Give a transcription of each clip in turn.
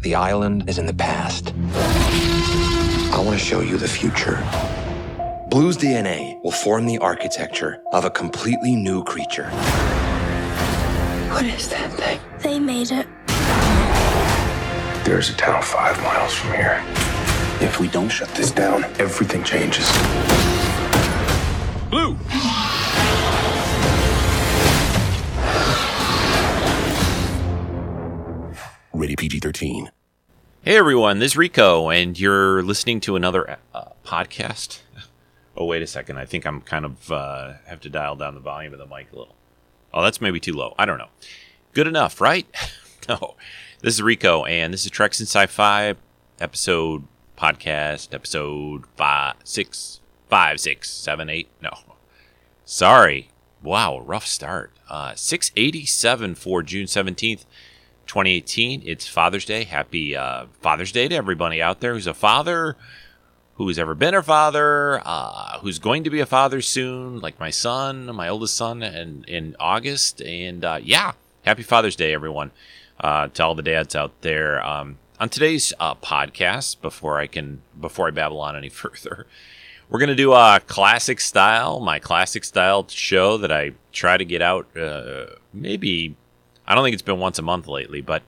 The island is in the past. I want to show you the future. Blue's DNA will form the architecture of a completely new creature. What is that thing? They made it. There's a town five miles from here. If we don't shut this down, everything changes. Blue! Rated PG 13. Hey everyone, this is Rico, and you're listening to another uh, podcast. Oh, wait a second. I think I'm kind of uh, have to dial down the volume of the mic a little. Oh, that's maybe too low. I don't know. Good enough, right? no. This is Rico, and this is Treks and Sci-Fi episode podcast episode five, six, five, six, seven, eight. No, sorry. Wow, rough start. Uh, six eighty-seven for June seventeenth. 2018. It's Father's Day. Happy uh, Father's Day to everybody out there who's a father, who's ever been a father, uh, who's going to be a father soon, like my son, my oldest son, and in August. And uh, yeah, happy Father's Day, everyone. Uh, to all the dads out there. Um, on today's uh, podcast, before I can before I babble on any further, we're gonna do a classic style, my classic style show that I try to get out uh, maybe I don't think it's been once a month lately, but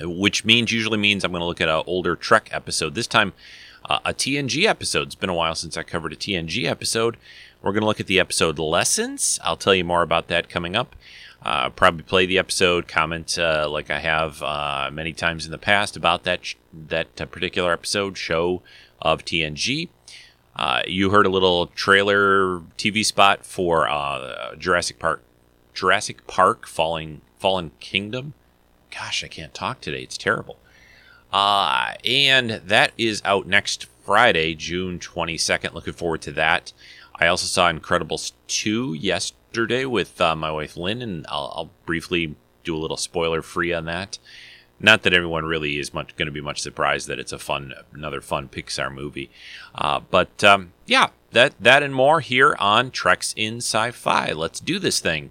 which means usually means I'm going to look at an older Trek episode. This time, uh, a TNG episode. It's been a while since I covered a TNG episode. We're going to look at the episode Lessons. I'll tell you more about that coming up. Uh, probably play the episode, comment uh, like I have uh, many times in the past about that sh- that particular episode show of TNG. Uh, you heard a little trailer TV spot for uh, Jurassic Park, Jurassic Park Falling Fallen Kingdom. Gosh, I can't talk today. It's terrible. Uh, and that is out next Friday, June 22nd. Looking forward to that. I also saw Incredibles 2 yesterday with uh, my wife Lynn, and I'll, I'll briefly do a little spoiler free on that. Not that everyone really is much going to be much surprised that it's a fun, another fun Pixar movie, uh, but um, yeah, that that and more here on Treks and Sci-Fi. Let's do this thing.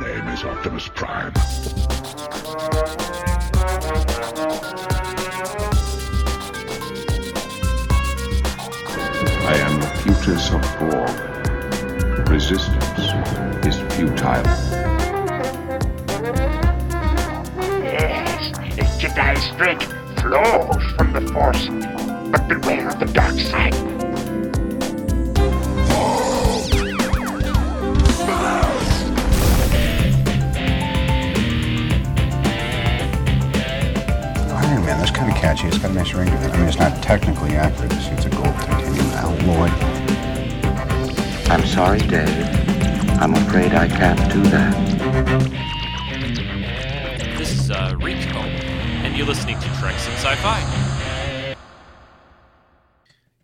Name is Optimus Prime. I am the Futus of Borg. Resistance is futile. Yes, the Jedi strength flows from the Force, but beware of the dark side. That's kind of catchy. It's got a nice ring to it. I mean, it's not technically accurate. It's, it's a gold titanium alloy. I'm sorry, Dave. I'm afraid I can't do that. This is uh, Rico, and you're listening to Treks and Sci-Fi.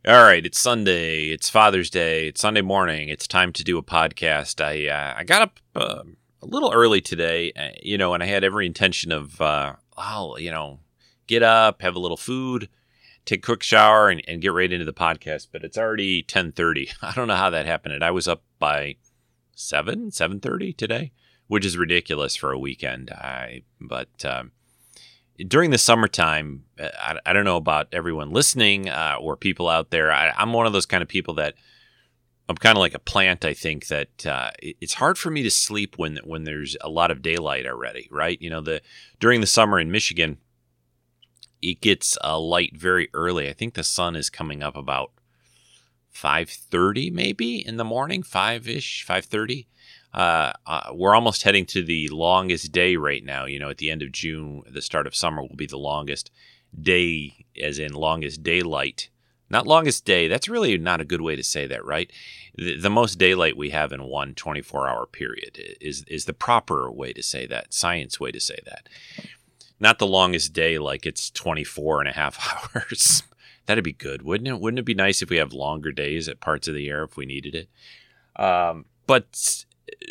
All right, it's Sunday. It's Father's Day. It's Sunday morning. It's time to do a podcast. I uh, I got up uh, a little early today, uh, you know, and I had every intention of, uh, I'll you know, get up, have a little food, take a quick shower, and, and get right into the podcast. But it's already ten thirty. I don't know how that happened. I was up by seven, seven thirty today, which is ridiculous for a weekend. I but um, during the summertime, uh, I, I don't know about everyone listening uh, or people out there. I, I'm one of those kind of people that I'm kind of like a plant. I think that uh, it- it's hard for me to sleep when when there's a lot of daylight already. Right? You know, the during the summer in Michigan, it gets uh, light very early. I think the sun is coming up about five thirty, maybe in the morning, five ish, five thirty. Uh, uh, we're almost heading to the longest day right now. You know, at the end of June, the start of summer will be the longest day, as in longest daylight not longest day. That's really not a good way to say that, right? The, the most daylight we have in one 24 hour period is, is the proper way to say that, science way to say that. Not the longest day like it's 24 and a half hours. That'd be good, wouldn't it? Wouldn't it be nice if we have longer days at parts of the year if we needed it? Um, but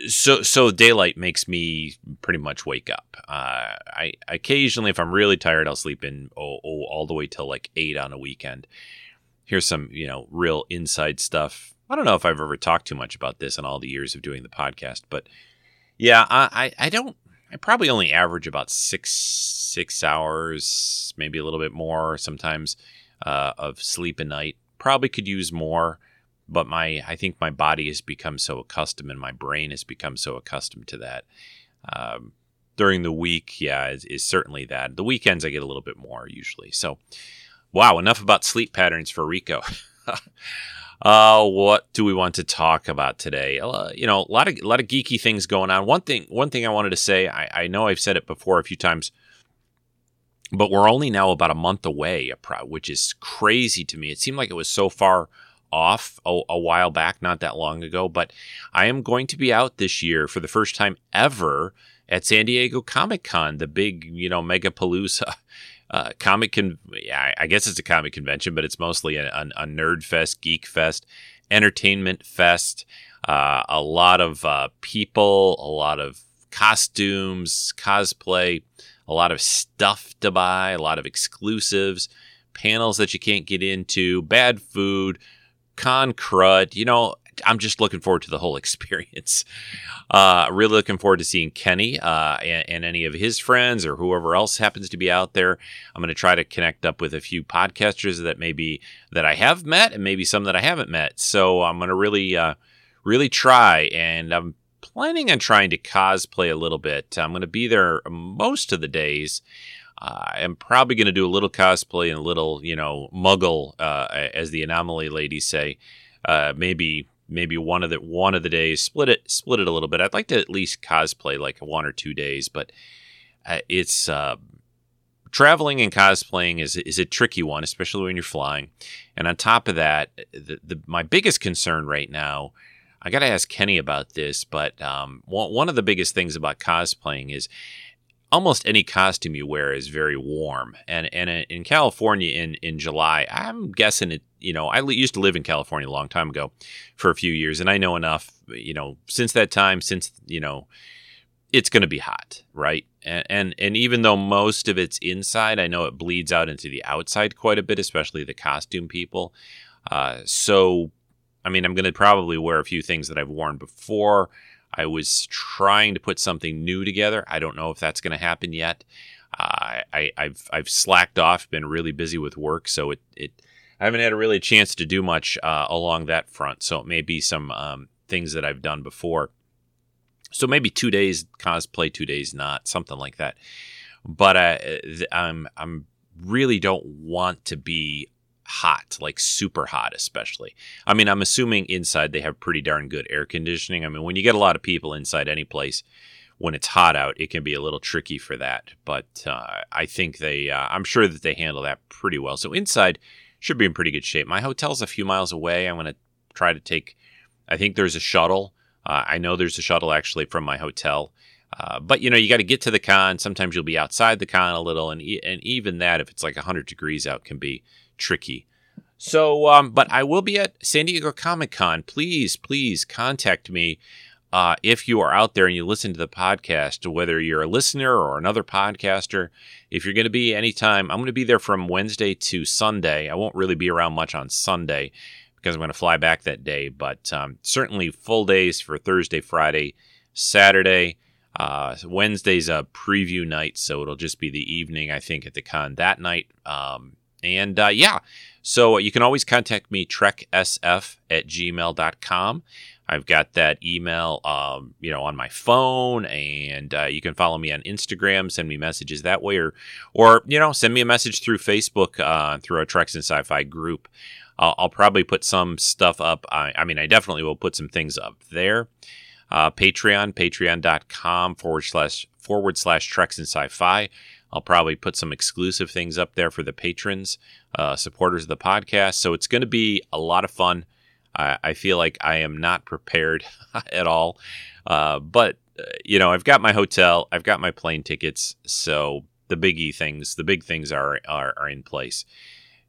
so so daylight makes me pretty much wake up. Uh, I occasionally, if I'm really tired, I'll sleep in oh, oh, all the way till like eight on a weekend. Here's some you know real inside stuff. I don't know if I've ever talked too much about this in all the years of doing the podcast, but yeah, I I, I don't. I probably only average about six six hours, maybe a little bit more sometimes uh, of sleep a night. Probably could use more but my I think my body has become so accustomed and my brain has become so accustomed to that. Um, during the week, yeah, is, is, certainly that. The weekends I get a little bit more usually. So, wow, enough about sleep patterns for Rico. uh, what do we want to talk about today? Uh, you know, a lot of a lot of geeky things going on. One thing, one thing I wanted to say. I, I know I've said it before a few times, but we're only now about a month away, which is crazy to me. It seemed like it was so far off a, a, while back, not that long ago, but I am going to be out this year for the first time ever at San Diego Comic Con, the big, you know, Megapalooza uh, comic. Con- I guess it's a comic convention, but it's mostly a, a, a nerd fest, geek fest, entertainment fest. Uh, a lot of uh, people, a lot of costumes, cosplay, a lot of stuff to buy, a lot of exclusives, panels that you can't get into, bad food, con crud. You know, I'm just looking forward to the whole experience. Uh, really looking forward to seeing Kenny uh, and, and, any of his friends or whoever else happens to be out there. I'm going to try to connect up with a few podcasters that maybe that I have met and maybe some that I haven't met. So I'm going to really, uh, really try. And I'm planning on trying to cosplay a little bit. I'm going to be there most of the days. Uh, I'm probably going to do a little cosplay and a little, you know, muggle, uh, as the anomaly ladies say. Uh, maybe maybe one of the one of the days split it split it a little bit. I'd like to at least cosplay like one or two days, but uh, it's uh, traveling and cosplaying is is a tricky one, especially when you're flying. And on top of that, the, the my biggest concern right now. I got to ask Kenny about this, but um, one, one of the biggest things about cosplaying is almost any costume you wear is very warm. And and in California in in July, I'm guessing it. You know, I used to live in California a long time ago, for a few years, and I know enough. You know, since that time, since you know, it's going to be hot, right? And, and and even though most of it's inside, I know it bleeds out into the outside quite a bit, especially the costume people. Uh, so, I mean, I'm going to probably wear a few things that I've worn before. I was trying to put something new together. I don't know if that's going to happen yet. Uh, I, have I've slacked off, been really busy with work, so it, it I haven't had a really chance to do much uh, along that front. So it may be some um, things that I've done before. So maybe two days cosplay, two days not, something like that. But I, uh, I'm I'm really don't want to be hot, like super hot, especially. I mean, I'm assuming inside they have pretty darn good air conditioning. I mean, when you get a lot of people inside any place, when it's hot out, it can be a little tricky for that. But uh, I think they, uh, I'm sure that they handle that pretty well. So inside should be in pretty good shape. My hotel's a few miles away. I'm going to try to take, I think there's a shuttle. Uh, I know there's a shuttle actually from my hotel. Uh, but you know, you got to get to the con. Sometimes you'll be outside the con a little, and e- and even that, if it's like 100 degrees out, can be tricky. So, um, but I will be at San Diego Comic Con. Please, please contact me uh, if you are out there and you listen to the podcast, whether you're a listener or another podcaster. If you're going to be anytime, I'm going to be there from Wednesday to Sunday. I won't really be around much on Sunday because I'm going to fly back that day, but um, certainly full days for Thursday, Friday, Saturday. Uh, Wednesday's a preview night, so it'll just be the evening, I think, at the con that night. Um, and uh, yeah, so you can always contact me, treksf at gmail.com. I've got that email, um, you know, on my phone, and uh, you can follow me on Instagram. Send me messages that way, or, or you know, send me a message through Facebook uh, through a Treks and Sci-Fi group. I'll, I'll probably put some stuff up. I, I, mean, I definitely will put some things up there. Uh, Patreon, patreon.com forward slash forward slash Treks and Sci-Fi. I'll probably put some exclusive things up there for the patrons, uh, supporters of the podcast. So it's going to be a lot of fun. I, I feel like I am not prepared at all. Uh, but, uh, you know, I've got my hotel, I've got my plane tickets. So the biggie things, the big things are, are, are in place.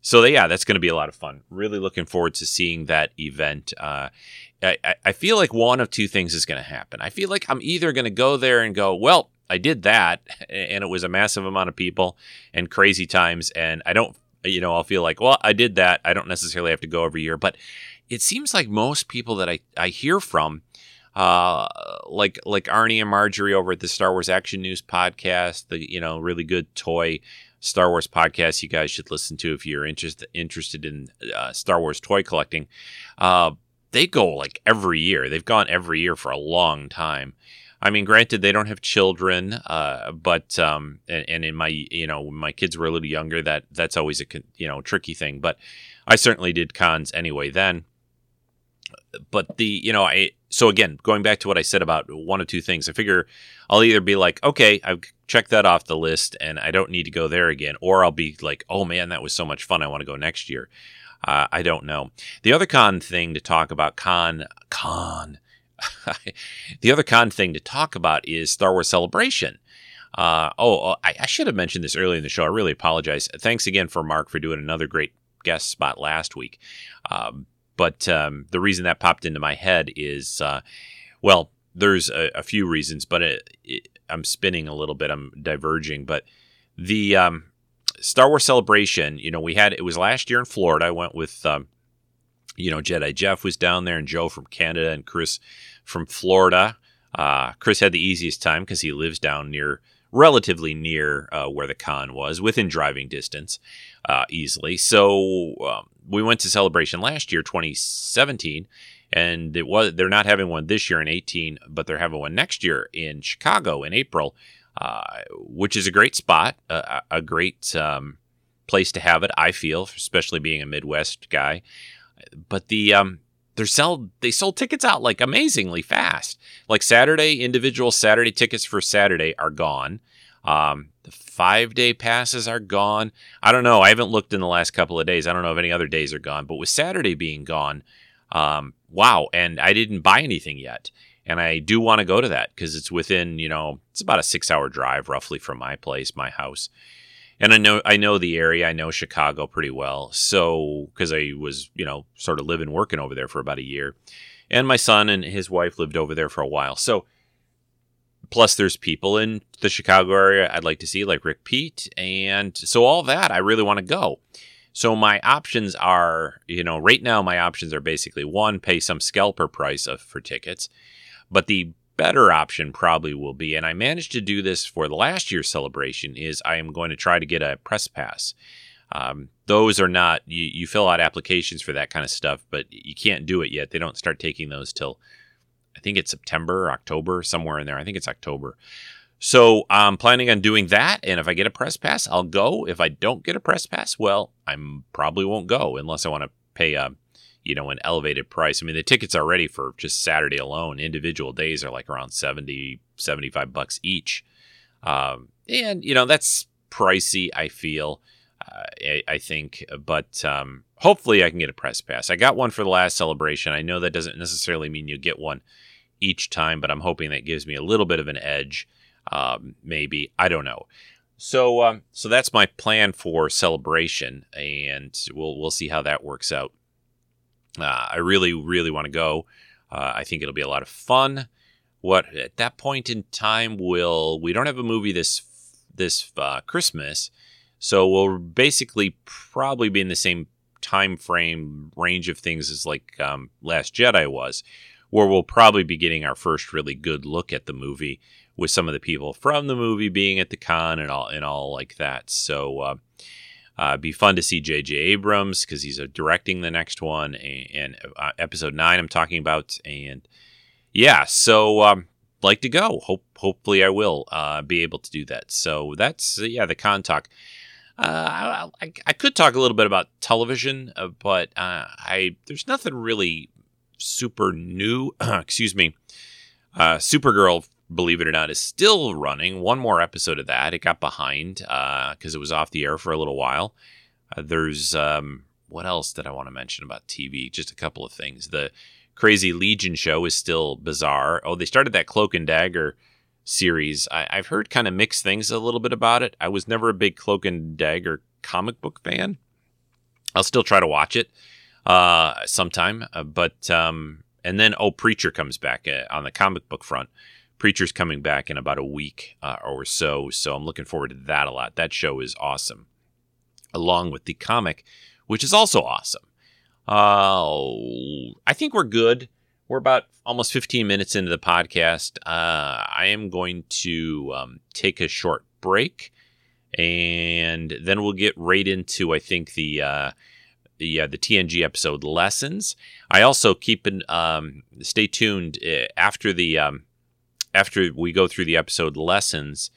So, yeah, that's going to be a lot of fun. Really looking forward to seeing that event. Uh, I, I feel like one of two things is going to happen. I feel like I'm either going to go there and go, well, I did that, and it was a massive amount of people and crazy times, and I don't, you know, I'll feel like, well, I did that. I don't necessarily have to go every year, but it seems like most people that I, I hear from, uh, like like Arnie and Marjorie over at the Star Wars Action News podcast, the you know really good toy Star Wars podcast you guys should listen to if you're interested interested in uh, Star Wars toy collecting. Uh, they go like every year. They've gone every year for a long time. I mean, granted, they don't have children, uh, but um, and, and, in my you know when my kids were a little younger, that that's always a you know tricky thing. But I certainly did cons anyway then. But the you know I so again going back to what I said about one of two things, I figure I'll either be like, okay, I've checked that off the list and I don't need to go there again, or I'll be like, oh man, that was so much fun, I want to go next year. Uh, I don't know. The other con thing to talk about, con, con, the other con thing to talk about is Star Wars Celebration. Uh, oh, oh, I, I, should have mentioned this earlier in the show. I really apologize. Thanks again for Mark for doing another great guest spot last week. Um, but um, the reason that popped into my head is, uh, well, there's a, a, few reasons, but it, it, I'm spinning a little bit. I'm diverging, but the um, Star Wars Celebration, you know, we had it was last year in Florida. I went with, um, you know, Jedi Jeff was down there, and Joe from Canada, and Chris from Florida. Uh, Chris had the easiest time because he lives down near, relatively near uh, where the con was, within driving distance, uh, easily. So um, we went to Celebration last year, 2017, and it was they're not having one this year in 18, but they're having one next year in Chicago in April. Uh, which is a great spot, a, a great um, place to have it. I feel, especially being a Midwest guy. But the um, they sell they sold tickets out like amazingly fast. Like Saturday, individual Saturday tickets for Saturday are gone. Um, the five day passes are gone. I don't know. I haven't looked in the last couple of days. I don't know if any other days are gone. But with Saturday being gone, um, wow! And I didn't buy anything yet and I do want to go to that because it's within you know it's about a six hour drive roughly from my place, my house, and I know I know the area, I know Chicago pretty well, so because I was you know sort of living working over there for about a year, and my son and his wife lived over there for a while, so. Plus, there's people in the Chicago area I'd like to see, like Rick Pete, and so all that I really want to go. So my options are, you know, right now my options are basically one, pay some scalper price of, for tickets, but the better option probably will be, and I managed to do this for the last year's celebration, is I am going to try to get a press pass. Um, those are not, you, you fill out applications for that kind of stuff, but you can't do it yet. They don't start taking those till, I think it's September, October, somewhere in there. I think it's October. So I'm planning on doing that. And if I get a press pass, I'll go. If I don't get a press pass, well, I probably won't go unless I want to pay a you know, an elevated price. I mean, the tickets are already for just Saturday alone, individual days are like around 70, 75 bucks each. Um, and, you know, that's pricey, I feel, uh, I, I, think, but um, hopefully I can get a press pass. I got one for the last celebration. I know that doesn't necessarily mean you get one each time, but I'm hoping that gives me a little bit of an edge. Um, maybe. I don't know. So, um, so that's my plan for celebration, and we'll we'll see how that works out. Uh, I really, really want to go. Uh, I think it'll be a lot of fun. What at that point in time will we don't have a movie this this uh, Christmas, so we'll basically probably be in the same time frame range of things as like um, Last Jedi was, where we'll probably be getting our first really good look at the movie with some of the people from the movie being at the con and all and all like that. So uh, uh, be fun to see J.J. Abrams because he's uh, directing the next one and, and uh, episode nine I'm talking about. And yeah, so um, like to go. Hope hopefully I will uh, be able to do that. So that's yeah the con talk. Uh, I, I, could talk a little bit about television, uh, but I there's nothing really super new. excuse me. Supergirl believe it or not, is still running. One more episode of that. It got behind because it was off the air for a little while. Uh, there's um, what else did I want to mention about TV? Just a couple of things. The Crazy Legion show is still bizarre. Oh, they started that Cloak and Dagger series. I, have heard kind of mixed things a little bit about it. I was never a big Cloak and Dagger comic book fan. I'll still try to watch it uh, sometime, uh, but um, and then oh, Preacher comes back uh, on the comic book front. Preacher's coming back in about a week uh, or so, so I'm looking forward to that a lot. That show is awesome, along with the comic, which is also awesome. Uh, I think we're good. We're about almost 15 minutes into the podcast. Uh, I am going to um, take a short break, and then we'll get right into I think the uh, the uh, the TNG episode lessons. I also keep an um, stay tuned uh, after the um, after we go through the episode lessons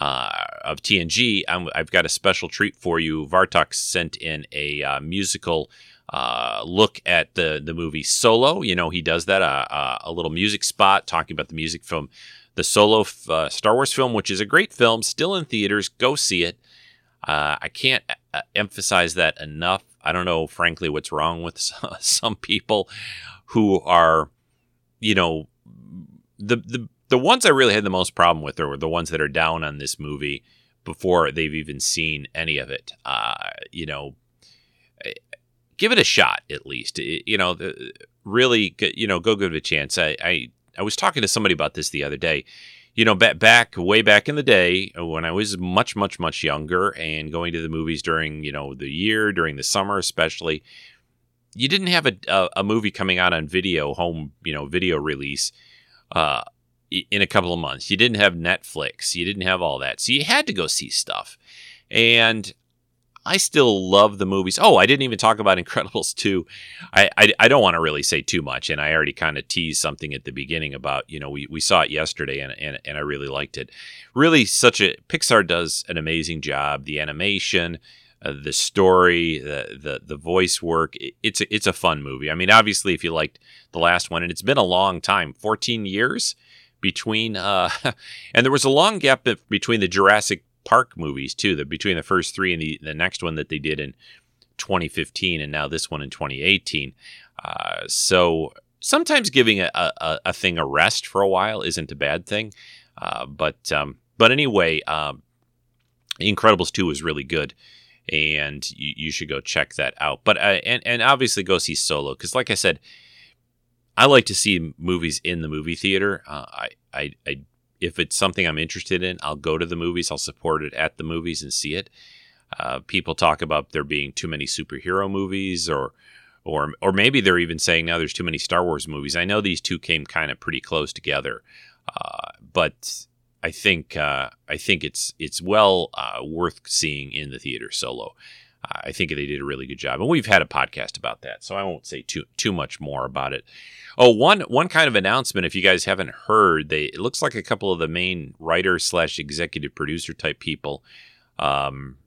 uh, of TNG. i have got a special treat for you. Vartok sent in a uh, musical uh, look at the the movie Solo. You know, he does that uh, uh, a little music spot talking about the music from the Solo uh, Star Wars film, which is a great film, still in theaters. Go see it. I can't emphasize that enough. I don't know, frankly, what's wrong with some people who are, you know, the the the ones I really had the most problem with are the ones that are down on this movie before they've even seen any of it. Uh, you know, give it a shot at least. You know, really, you know, go give it a chance. I, I, I was talking to somebody about this the other day. You know, back, back way back in the day when I was much, much, much younger and going to the movies during, you know, the year, during the summer especially, you didn't have a, a, a movie coming out on video, home, you know, video release uh, in a couple of months. You didn't have Netflix. You didn't have all that. So you had to go see stuff. And I still love the movies. Oh, I didn't even talk about Incredibles 2. I, I, I don't want to really say too much, and I already kind of teased something at the beginning about, you know, we, we saw it yesterday and, and, and I really liked it. Really, such a Pixar does an amazing job. The animation, uh, the story, the, the the voice work. It, it's a, it's a fun movie. I mean, obviously, if you liked the last one, and it's been a long time, 14 years between, uh, and there was a long gap between the Jurassic Park movies too. The between the first three and the the next one that they did in 2015 and now this one in 2018. Uh, so sometimes giving a, a, a, thing a rest for a while isn't a bad thing. Uh, but um, but anyway, um, Incredibles 2 is really good, and you, you should go check that out. But uh, and and obviously go see Solo because, like I said, I like to see movies in the movie theater. Uh, I, I I if it's something I'm interested in, I'll go to the movies. I'll support it at the movies and see it. Uh, people talk about there being too many superhero movies, or or or maybe they're even saying now there's too many Star Wars movies. I know these two came kind of pretty close together, uh, but I think uh, I think it's it's well uh, worth seeing in the theater solo. I think they did a really good job, and we've had a podcast about that, so I won't say too too much more about it. Oh, one one kind of announcement, if you guys haven't heard, they it looks like a couple of the main writer slash executive producer type people. Um,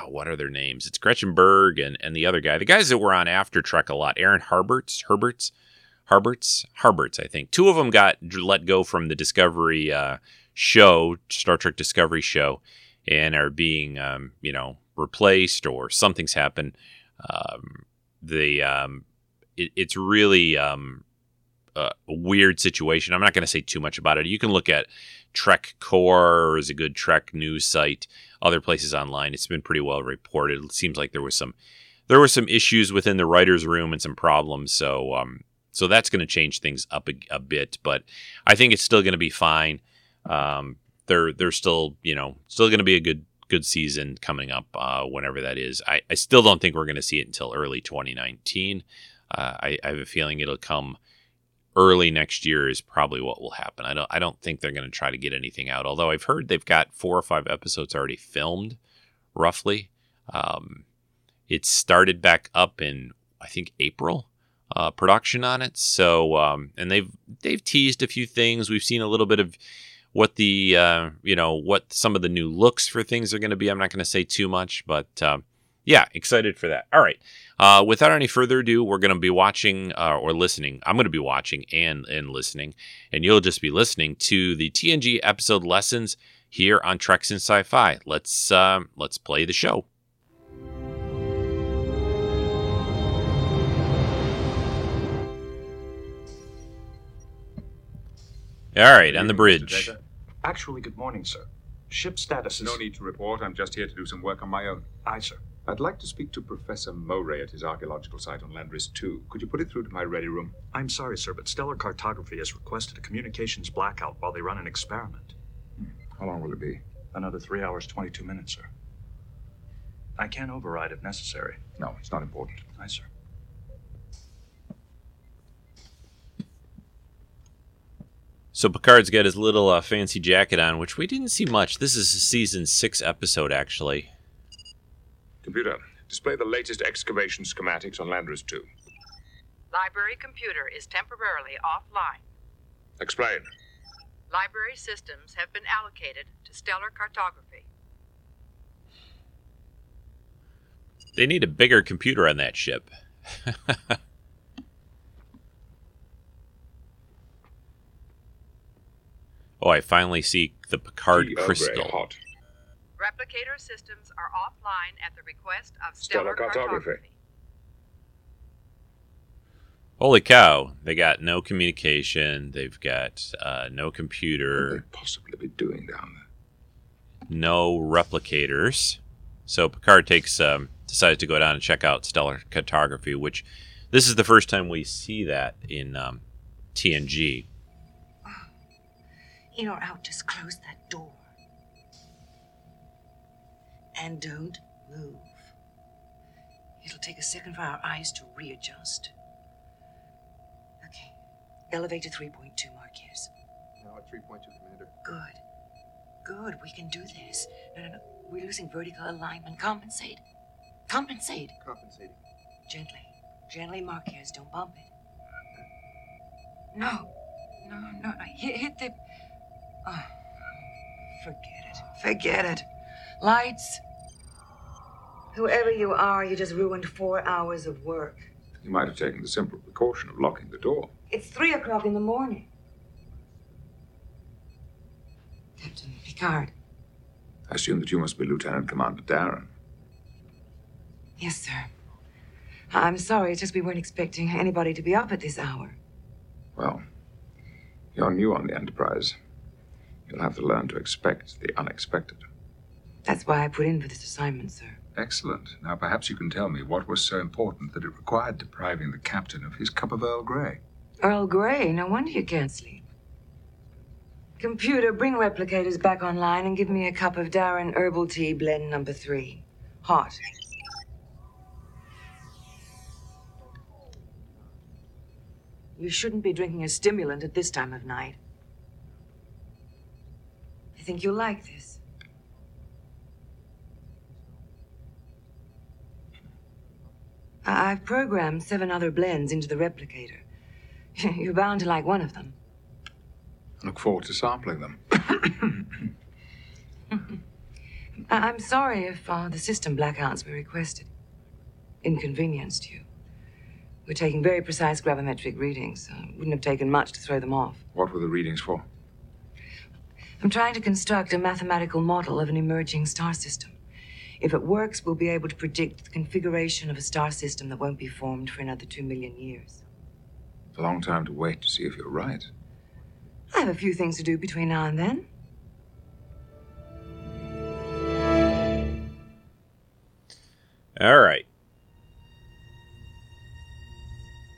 oh, what are their names? It's Gretchen Berg and and the other guy, the guys that were on After Trek a lot, Aaron Harberts, Herberts, Harberts, Harberts, I think. Two of them got let go from the Discovery uh, show, Star Trek Discovery show, and are being, um, you know, replaced or something's happened. Um, the um, it, it's really um, a weird situation. I'm not going to say too much about it. You can look at Trek Core is a good Trek news site. Other places online, it's been pretty well reported. It seems like there was some there were some issues within the writers' room and some problems. So um, so that's going to change things up a, a, bit. But I think it's still going to be fine. Um, they're they're still you know still going to be a good good season coming up, uh, whenever that is. I, I still don't think we're going to see it until early 2019. Uh, I, I, have a feeling it'll come early next year is probably what will happen. I don't I don't think they're going to try to get anything out. Although I've heard they've got four or five episodes already filmed, roughly. Um, it started back up in I think April. Uh, production on it. So, um, and they've they've teased a few things. We've seen a little bit of what the uh, you know what some of the new looks for things are going to be. I'm not going to say too much, but uh, yeah, excited for that. All right. Uh, without any further ado, we're going to be watching uh, or listening. I'm going to be watching and and listening, and you'll just be listening to the TNG episode lessons here on Treks and Sci-Fi. Let's um, let's play the show. All right, on the bridge. Actually, good morning, sir. Ship status is. No need to report. I'm just here to do some work on my own. Aye, sir. I'd like to speak to Professor Moray at his archaeological site on Landris 2. Could you put it through to my ready room? I'm sorry, sir, but Stellar Cartography has requested a communications blackout while they run an experiment. Hmm. How long will it be? Another three hours, 22 minutes, sir. I can override if necessary. No, it's not important. Aye, sir. So Picard's got his little uh, fancy jacket on, which we didn't see much. This is a season six episode, actually. Computer, display the latest excavation schematics on Landris 2. Library computer is temporarily offline. Explain. Library systems have been allocated to stellar cartography. They need a bigger computer on that ship. oh, I finally see the Picard crystal. Hot. Replicator systems are offline at the request of Stellar stellar, cartography. cartography. Holy cow! They got no communication. They've got uh, no What computer, could they possibly be doing down there? no replicators. So Picard takes um, decides to go down and check out stellar cartography, which this is the first time we see that in um, TNG. In or out, just close that door. And don't move. It'll take a second for our eyes to readjust. Okay. Elevator 3.2, Marquez. Now at 3.2, Commander. Good. Good. We can do this. No, no, no. We're losing vertical alignment. Compensate. Compensate. Compensating. Gently. Gently, Marquez. Don't bump it. No. No, no, no. Hit, hit the. Oh. Forget it. Forget it. Lights. Whoever you are, you just ruined four hours of work. You might have taken the simple precaution of locking the door. It's three o'clock in the morning. Captain Picard. I assume that you must be Lieutenant Commander Daren. Yes, sir. I'm sorry, it's just we weren't expecting anybody to be up at this hour. Well, you're new on the Enterprise. You'll have to learn to expect the unexpected. That's why I put in for this assignment, sir. Excellent. Now, perhaps you can tell me what was so important that it required depriving the captain of his cup of Earl Grey. Earl Grey, no wonder you can't sleep. Computer, bring replicators back online and give me a cup of Daren herbal tea blend number three. Hot. You shouldn't be drinking a stimulant at this time of night. I think you'll like this. I- I've programmed seven other blends into the replicator. You're bound to like one of them. I look forward to sampling them. I- I'm sorry if uh, the system blackouts were requested. Inconvenienced you. We're taking very precise gravimetric readings. Uh, wouldn't have taken much to throw them off. What were the readings for? I'm trying to construct a mathematical model of an emerging star system. If it works, we'll be able to predict the configuration of a star system that won't be formed for another two million years. It's a long time to wait to see if you're right. I have a few things to do between now and then. All right.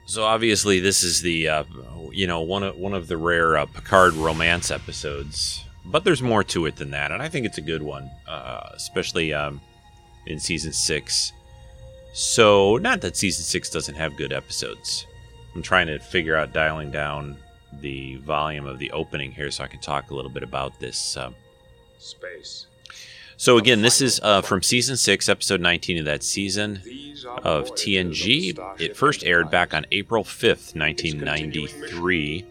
So obviously, this is the uh, you know one of one of the rare uh, Picard romance episodes, but there's more to it than that, and I think it's a good one, uh, especially um, in season six. So not that season six doesn't have good episodes. I'm trying to figure out dialing down the volume of the opening here so I can talk a little bit about this. Uh, Space. so again, this is uh, from season six, episode 19 of that season of TNG. It first aired back on April 5th, 1993.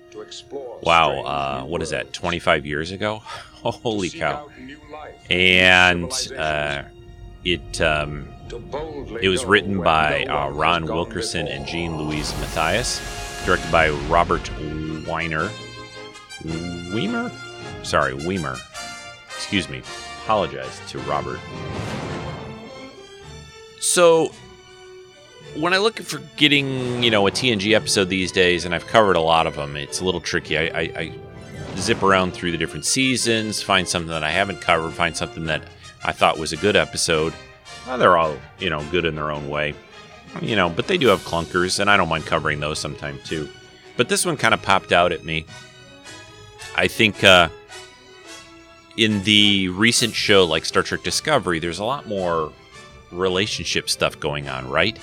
Wow, uh, what is that? 25 years ago? Holy cow! And uh, it um, It was written by uh, Ron Wilkerson and Jean Louise Matthias, directed by Robert Weiner. Wiemer? Sorry, Wiemer. Excuse me. Apologize to Robert. So, when I look for getting, you know, a TNG episode these days, and I've covered a lot of them, it's a little tricky. I, I, I zip around through the different seasons, find something that I haven't covered, find something that I thought was a good episode. Well, they're all, you know, good in their own way. You know, but they do have clunkers, and I don't mind covering those sometime too. But this one kind of popped out at me. I think uh, in the recent show like Star Trek Discovery, there's a lot more relationship stuff going on, right?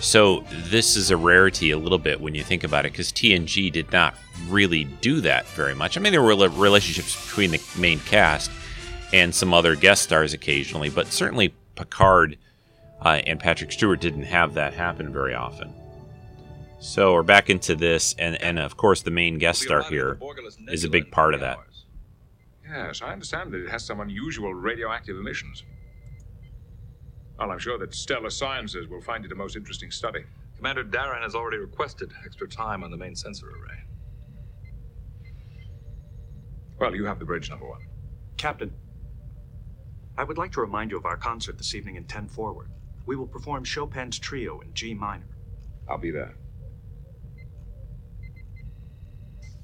So this is a rarity a little bit when you think about it, because TNG did not really do that very much. I mean, there were relationships between the main cast and some other guest stars occasionally, but certainly Picard uh, and Patrick Stewart didn't have that happen very often. So we're back into this, and, and of course, the main guest star here is a big part of that. Yes, I understand that it has some unusual radioactive emissions. Well, I'm sure that Stellar Sciences will find it a most interesting study. Commander Daren has already requested extra time on the main sensor array. Well, you have the bridge, number one. Captain, I would like to remind you of our concert this evening in 10 Forward. We will perform Chopin's Trio in G minor. I'll be there.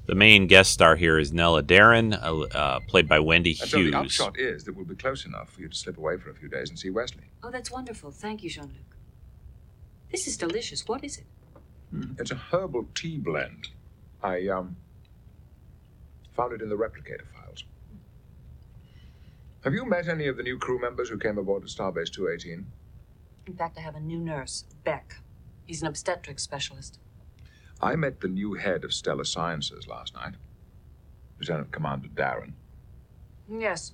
The main guest star here is Nella Daren, uh, uh, played by Wendy Hughes. So the upshot is that we'll be close enough for you to slip away for a few days and see Wesley. Oh, that's wonderful. Thank you, Jean Luc. This is delicious. What is it? Hmm. It's a herbal tea blend. I um found it in the replicator files. Have you met any of the new crew members who came aboard at Starbase 218? In fact, I have a new nurse, Beck. He's an obstetrics specialist. I met the new head of Stellar Sciences last night, Lieutenant Commander Daren. Yes.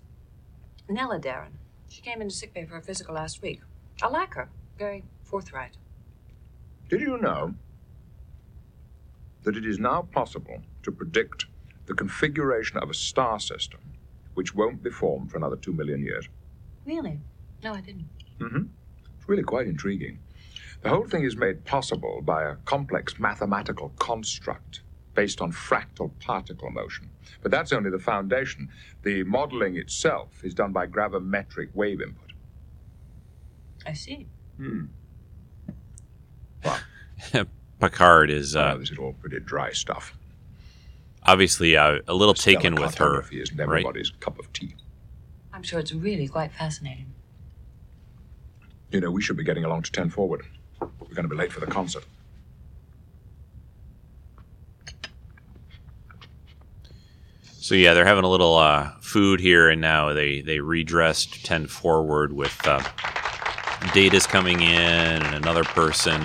Nella Daren. She came into sickbay for a physical last week. I like her. Very forthright. Did you know that it is now possible to predict the configuration of a star system which won't be formed for another two million years? Really? No, I didn't. Mm-hmm. It's really quite intriguing. The whole thing is made possible by a complex mathematical construct based on fractal particle motion. But that's only the foundation. The modeling itself is done by gravimetric wave input. I see. Hmm. Well, Picard is. Uh, this is all pretty dry stuff. Obviously, uh, a little taken with her. Isn't everybody's right? cup of tea. I'm sure it's really quite fascinating. You know, we should be getting along to 10 forward. We're going to be late for the concert. So yeah, they're having a little uh, food here, and now they they redressed ten forward with uh, Data's coming in and another person.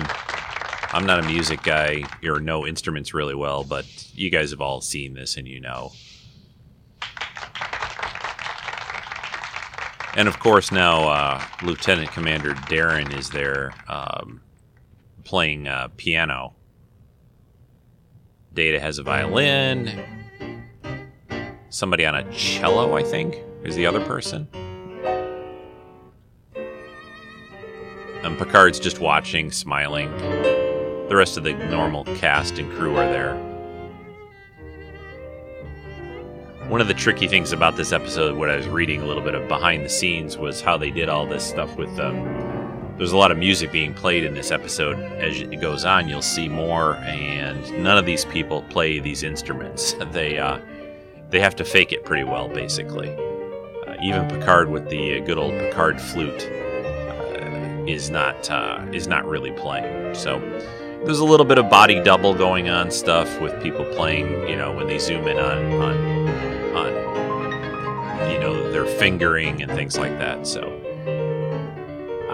I'm not a music guy or know instruments really well, but you guys have all seen this and you know. And of course, now uh, Lieutenant Commander Daren is there um, playing uh, piano. Data has a violin. Somebody on a cello, I think, is the other person. And Picard's just watching, smiling. The rest of the normal cast and crew are there. One of the tricky things about this episode, what I was reading a little bit of behind the scenes, was how they did all this stuff with um, there's a lot of music being played in this episode. As it goes on, you'll see more, and none of these people play these instruments. They uh, they have to fake it pretty well, basically. Uh, even Picard with the good old Picard flute uh, is not uh, is not really playing. So there's a little bit of body double going on stuff with people playing. You know, when they zoom in on on on you know their fingering and things like that. So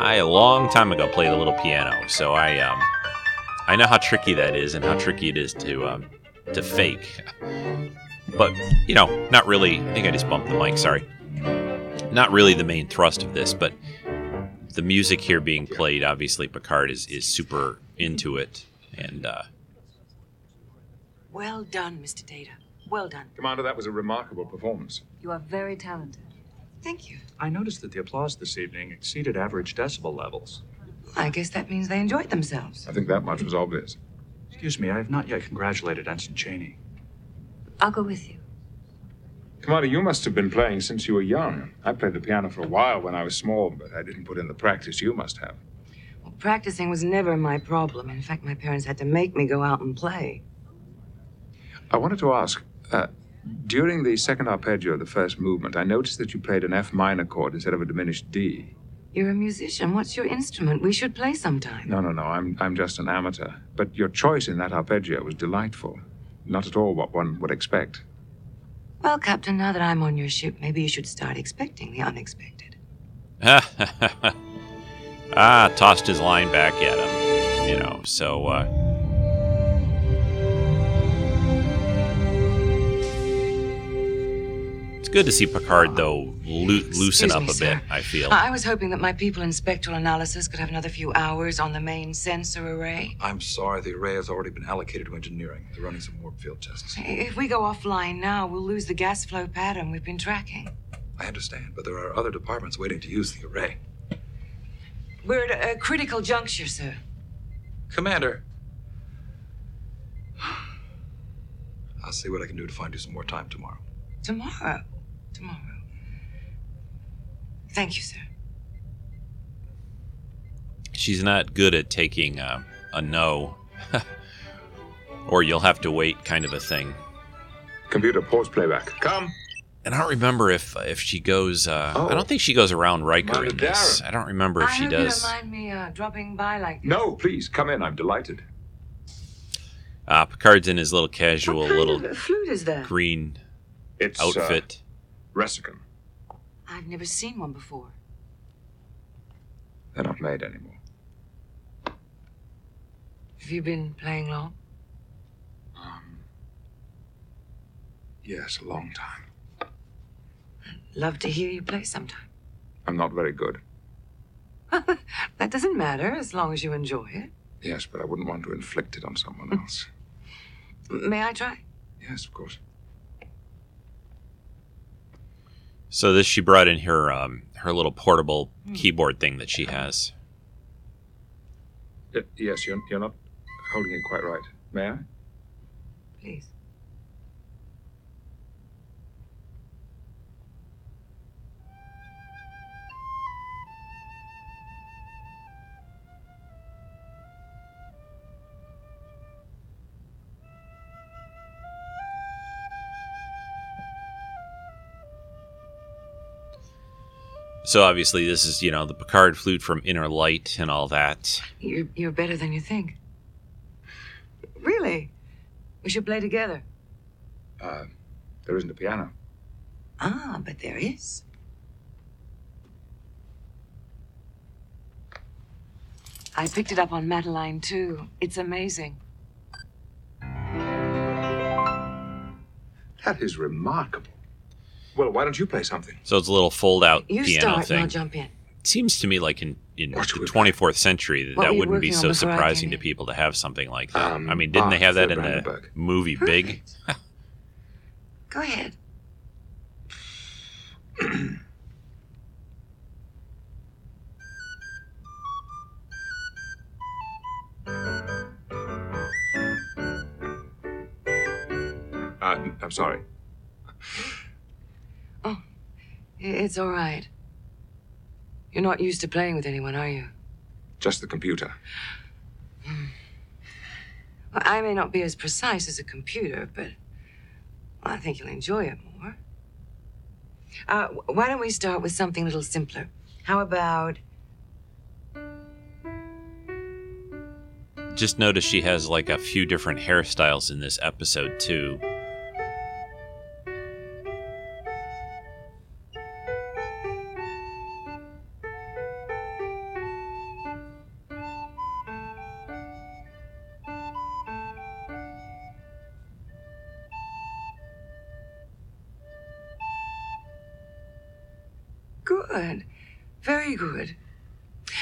I a long time ago played a little piano, so I um I know how tricky that is and how tricky it is to um to fake. But you know, not really. I think I just bumped the mic. Sorry. Not really the main thrust of this, but the music here being played, obviously Picard is, is super into it. And uh, well done, Mr. Data. Well done. Commander, that was a remarkable performance. You are very talented. Thank you. I noticed that the applause this evening exceeded average decibel levels. I guess that means they enjoyed themselves. I think that much was obvious. Excuse me, I have not yet congratulated Ensign Cheney. I'll go with you. Commander, you must have been playing since you were young. I played the piano for a while when I was small, but I didn't put in the practice you must have. Well, practicing was never my problem. In fact, my parents had to make me go out and play. I wanted to ask uh, during the second arpeggio of the first movement, I noticed that you played an F minor chord instead of a diminished D. You're a musician. What's your instrument? We should play sometime. No, no, no. I'm, I'm just an amateur. But your choice in that arpeggio was delightful. Not at all what one would expect. Well, Captain, now that I'm on your ship, maybe you should start expecting the unexpected. ah, tossed his line back at him. You know, so, uh, good to see Picard, though, loo- loosen Excuse up me, a sir. bit, I feel. I was hoping that my people in spectral analysis could have another few hours on the main sensor array. I'm sorry, the array has already been allocated to engineering. They're running some warp field tests. If we go offline now, we'll lose the gas flow pattern we've been tracking. I understand, but there are other departments waiting to use the array. We're at a, a critical juncture, sir. Commander. I'll see what I can do to find you some more time tomorrow. Tomorrow. Tomorrow. Thank you, sir. She's not good at taking uh, a no, or you'll have to wait kind of a thing. Computer, pause playback. Come. And I don't remember if if she goes. Uh, Oh. I don't think she goes around Riker Commander in this. Daren. I don't remember if I she hope does. you don't mind me uh, dropping by like this. No, please, come in. I'm delighted. Uh, Picard's in his little casual What kind little of flute is that? green It's uh, outfit. Ressikan. I've never seen one before. They're not made anymore. Have you been playing long? Um, yes, a long time. Love to hear you play sometime. I'm not very good. That doesn't matter as long as you enjoy it. Yes, but I wouldn't want to inflict it on someone else. May I try? yes, of course. So this she brought in her um, her little portable Hmm. keyboard thing that she has. Y- yes, you're, you're not holding it quite right. May I? Please. So obviously this is you know the Picard flute from Inner Light and all that. You're, you're better than you think. Really? We should play together. Uh, there isn't a piano. Ah, but there is. I picked it up on Madeline, too. It's amazing. That is remarkable. Well, why don't you play something? So it's a little fold out You piano start, and thing. I'll jump in. It seems to me like in, in the 24th century that, What that wouldn't be so surprising to people to have something like that. Um, I mean, didn't they have that in Arthur the Brandenburg. movie Big? Go ahead. Uh, I'm sorry. I- It's all right. You're not used to playing with anyone, are you? Just the computer. Well, I may not be as precise as a computer, but I think you'll enjoy it more. Uh, why don't we start with something a little simpler? How about Just notice she has like a few different hairstyles in this episode too.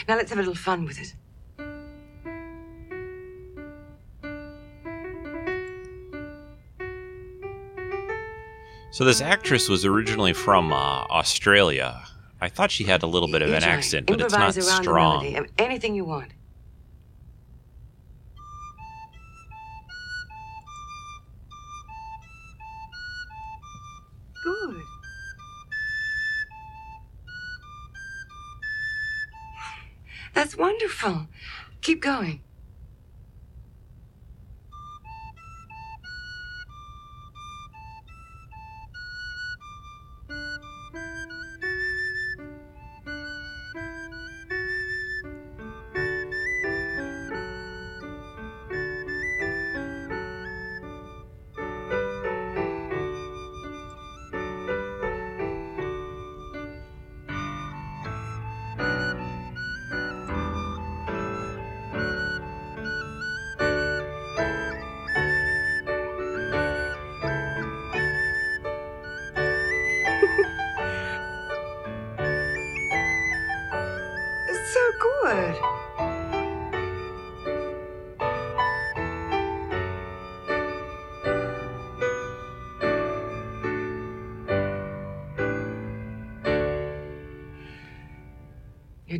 Now let's have a little fun with it. So this actress was originally from uh, Australia. I thought she had a little bit of an accent, but it's not around the strong. melody. Anything you want. That's wonderful. Keep going.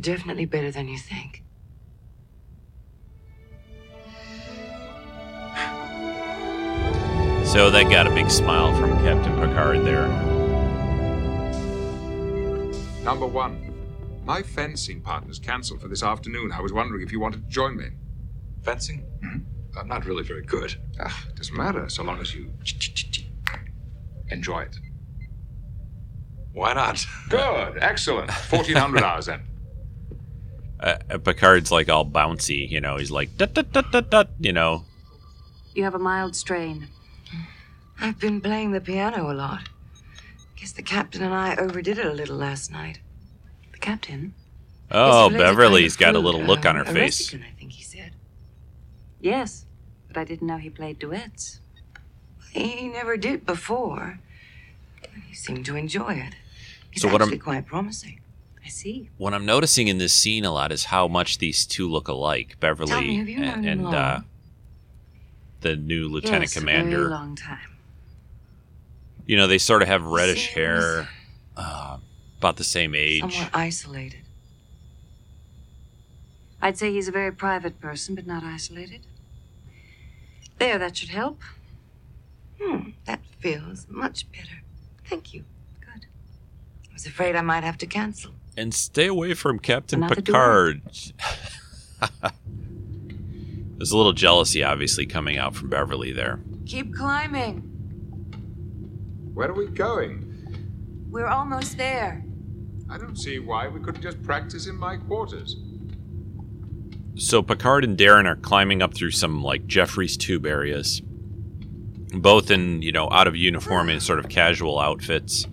You're definitely better than you think. So that got a big smile from Captain Picard there. Number one, my fencing partner's cancelled for this afternoon. I was wondering if you wanted to join me. Fencing? I'm not really very good. Ah, doesn't matter so long as you enjoy it. Why not? Good, excellent. 1400 hours then. Uh, uh, Picard's like all bouncy, you know. He's like, dut, dut, dut, dut, dut, you know. You have a mild strain. I've been playing the piano a lot. Guess the captain and I overdid it a little last night. The captain? Oh, It's related Beverly's kind got a little food, look on uh, her a face. Ressikan, I think he said. Yes, but I didn't know he played duets. He never did before. He seemed to enjoy it. He's So what I'm- actually quite promising. I see. What I'm noticing in this scene a lot is how much these two look alike, Beverly me, and, and uh, the new lieutenant yes, commander. very long time. You know, they sort of have reddish hair, uh, about the same age. Somewhat isolated. I'd say he's a very private person, but not isolated. There, that should help. Hmm, that feels much better. Thank you. Good. I was afraid I might have to cancel. And stay away from Captain Another. Picard. There's a little jealousy, obviously, coming out from Beverly there. Keep climbing. Where are we going? We're almost there. I don't see why we couldn't just practice in my quarters. So Picard and Daren are climbing up through some like Jefferies tube areas, both in you know out of uniform and sort of casual outfits.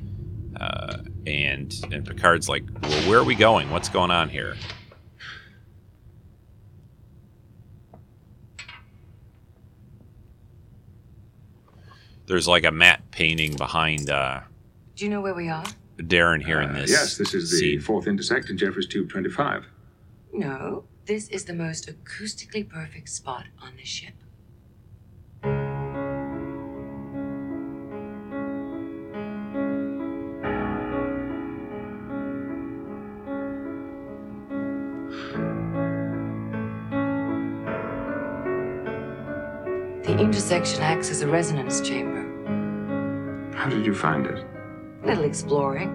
Uh, and and Picard's like, "Well, where are we going? What's going on here?" There's like a matte painting behind uh, Do you know where we are? Daren here in Uh, this. yes, this is the scene. fourth intersect in Jefferies Tube 25. No. This is the most acoustically perfect spot on the ship. Intersection acts as a resonance chamber. How did you find it? A little exploring.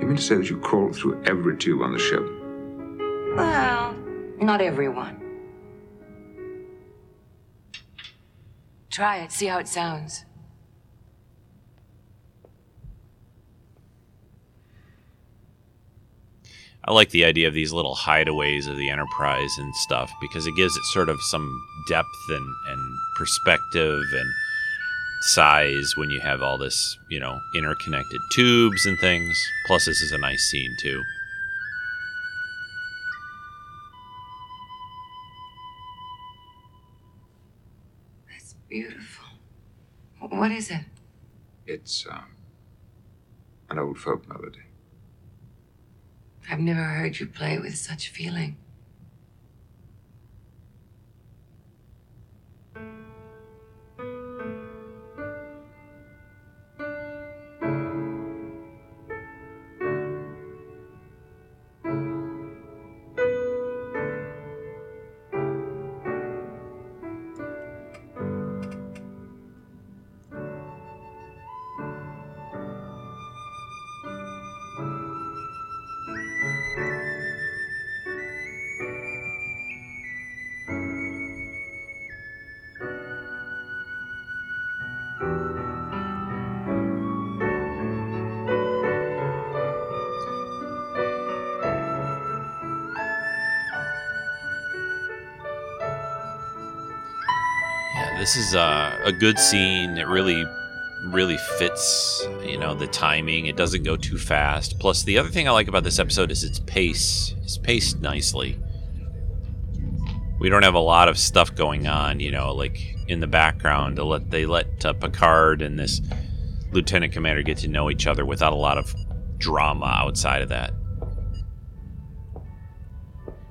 You mean to say that you crawled through every tube on the ship? Well, not everyone. Try it, see how it sounds. I like the idea of these little hideaways of the Enterprise and stuff because it gives it sort of some depth and, and perspective and size when you have all this, you know, interconnected tubes and things. Plus, this is a nice scene, too. That's beautiful. What is it? It's um, an old folk melody. I've never heard you play with such feeling. This is a, a good scene. It really, really fits, you know, the timing. It doesn't go too fast. Plus, the other thing I like about this episode is its pace. It's paced nicely. We don't have a lot of stuff going on, you know, like in the background. To let they let uh, Picard and this lieutenant commander get to know each other without a lot of drama outside of that.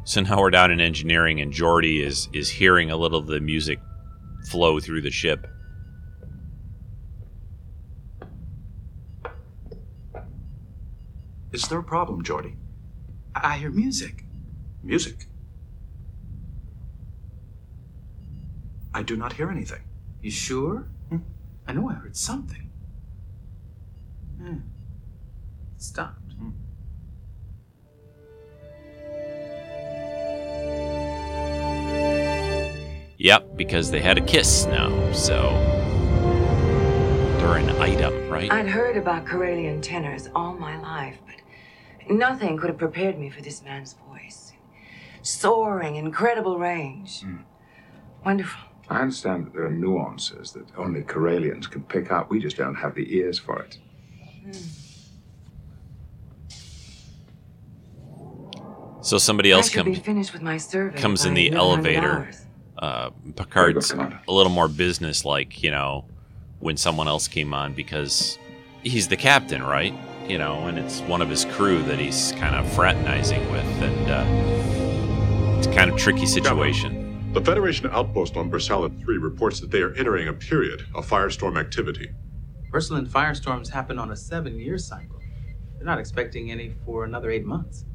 So now we're down in engineering, and Geordi is is hearing a little of the music flow through the ship. Is there a problem, Geordi? I hear music. Music? I do not hear anything. You sure? Hmm? I know I heard something. Hmm. It Yep, because they had a kiss now, so they're an item, right? I'd heard about Corellian tenors all my life, but nothing could have prepared me for this man's voice. Soaring, incredible range. Hmm. Wonderful. I understand that there are nuances that only Corellians can pick up. We just don't have the ears for it. So somebody else I should be comes finished with my survey comes in the elevator. hours. Uh, Picard's a little more business like, you know, when someone else came on because he's the captain, right? You know, and it's one of his crew that he's kind of fraternizing with, and uh, it's a kind of tricky situation. The Federation outpost on Bersala 3 reports that they are entering a period of firestorm activity. Ursuline firestorms happen on a seven year cycle. They're not expecting any for another eight months.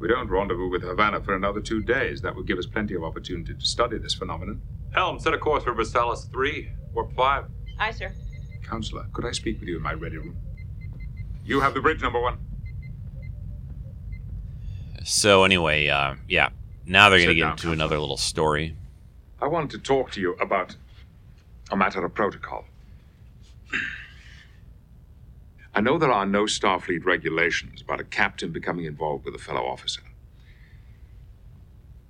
We don't rendezvous with Havana for another two days. That would give us plenty of opportunity to study this phenomenon. Helm, set a course for Bersallis 3, warp 5. Aye, sir. Counselor, could I speak with you in my ready room? You have the bridge, number one. So anyway, uh, yeah, now they're going to get down, into another little story. I wanted to talk to you about a matter of protocol. I know there are no Starfleet regulations about a captain becoming involved with a fellow officer.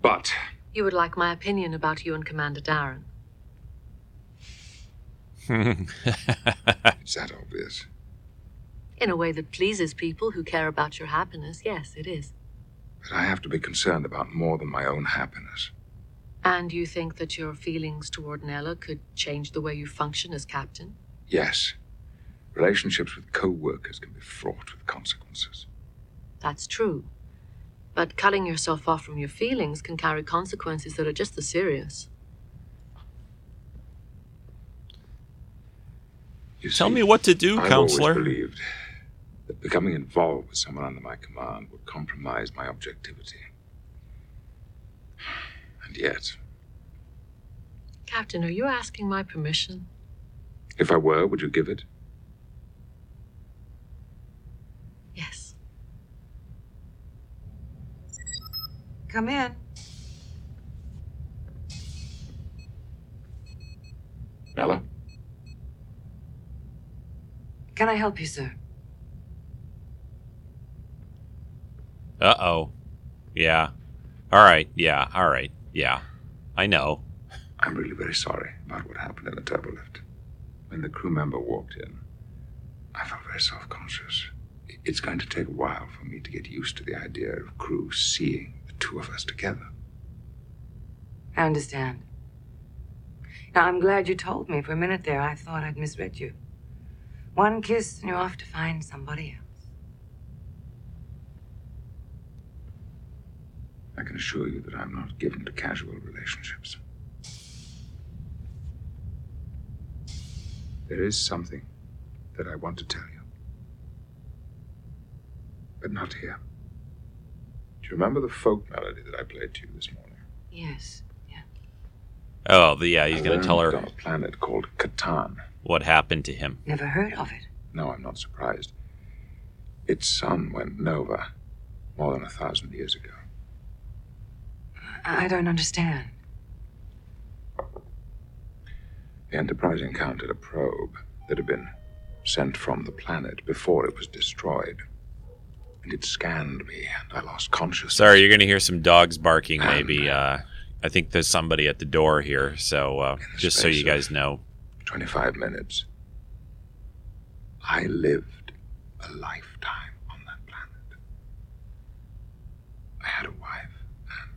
But You would like my opinion about you and Commander Daren. is that obvious. In a way that pleases people who care about your happiness, yes, it is. But I have to be concerned about more than my own happiness. And you think that your feelings toward Nella could change the way you function as captain? Yes, relationships with co workers can be fraught with consequences. That's true. But cutting yourself off from your feelings can carry consequences that are just as serious. You Tell see, me what to do, I've counselor. always believed that becoming involved with someone under my command would compromise my objectivity. And yet, Captain, are you asking my permission? if I were, would you give it? Yes. Come in. Nella? Can I help you, sir? Uh oh. Yeah. All right. Yeah. All right. Yeah. I know. I'm really very sorry about what happened in the turbolift. When the crew member walked in, I felt very self conscious. It's going to take a while for me to get used to the idea of crew seeing the two of us together. I understand. Now, I'm glad you told me. For a minute there, I thought I'd misread you. One kiss, and you're off to find somebody else. I can assure you that I'm not given to casual relationships. There is something that I want to tell you. But not here. Do you remember the folk melody that I played to you this morning? Yes. Yeah. Oh, the, yeah. He's I going to tell her on a planet called Kataan. what happened to him. Never heard of it. No, I'm not surprised. Its sun went nova more than a thousand years ago. I I don't understand. The Enterprise encountered a probe that had been sent from the planet before it was destroyed. And it scanned me, and I lost consciousness. Sorry, you're going to hear some dogs barking. Maybe uh, I think there's somebody at the door here. So uh, just so you guys know, 25 minutes. I lived a lifetime on that planet. I had a wife and,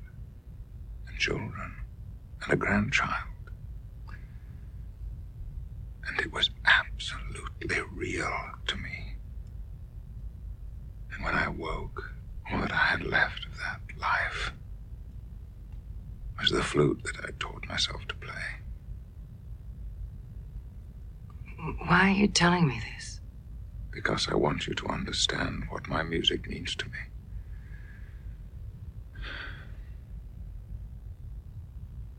and children and a grandchild. And it was absolutely real to me. When I woke, all that I had left of that life was the flute that I taught myself to play. Why are you telling me this? Because I want you to understand what my music means to me.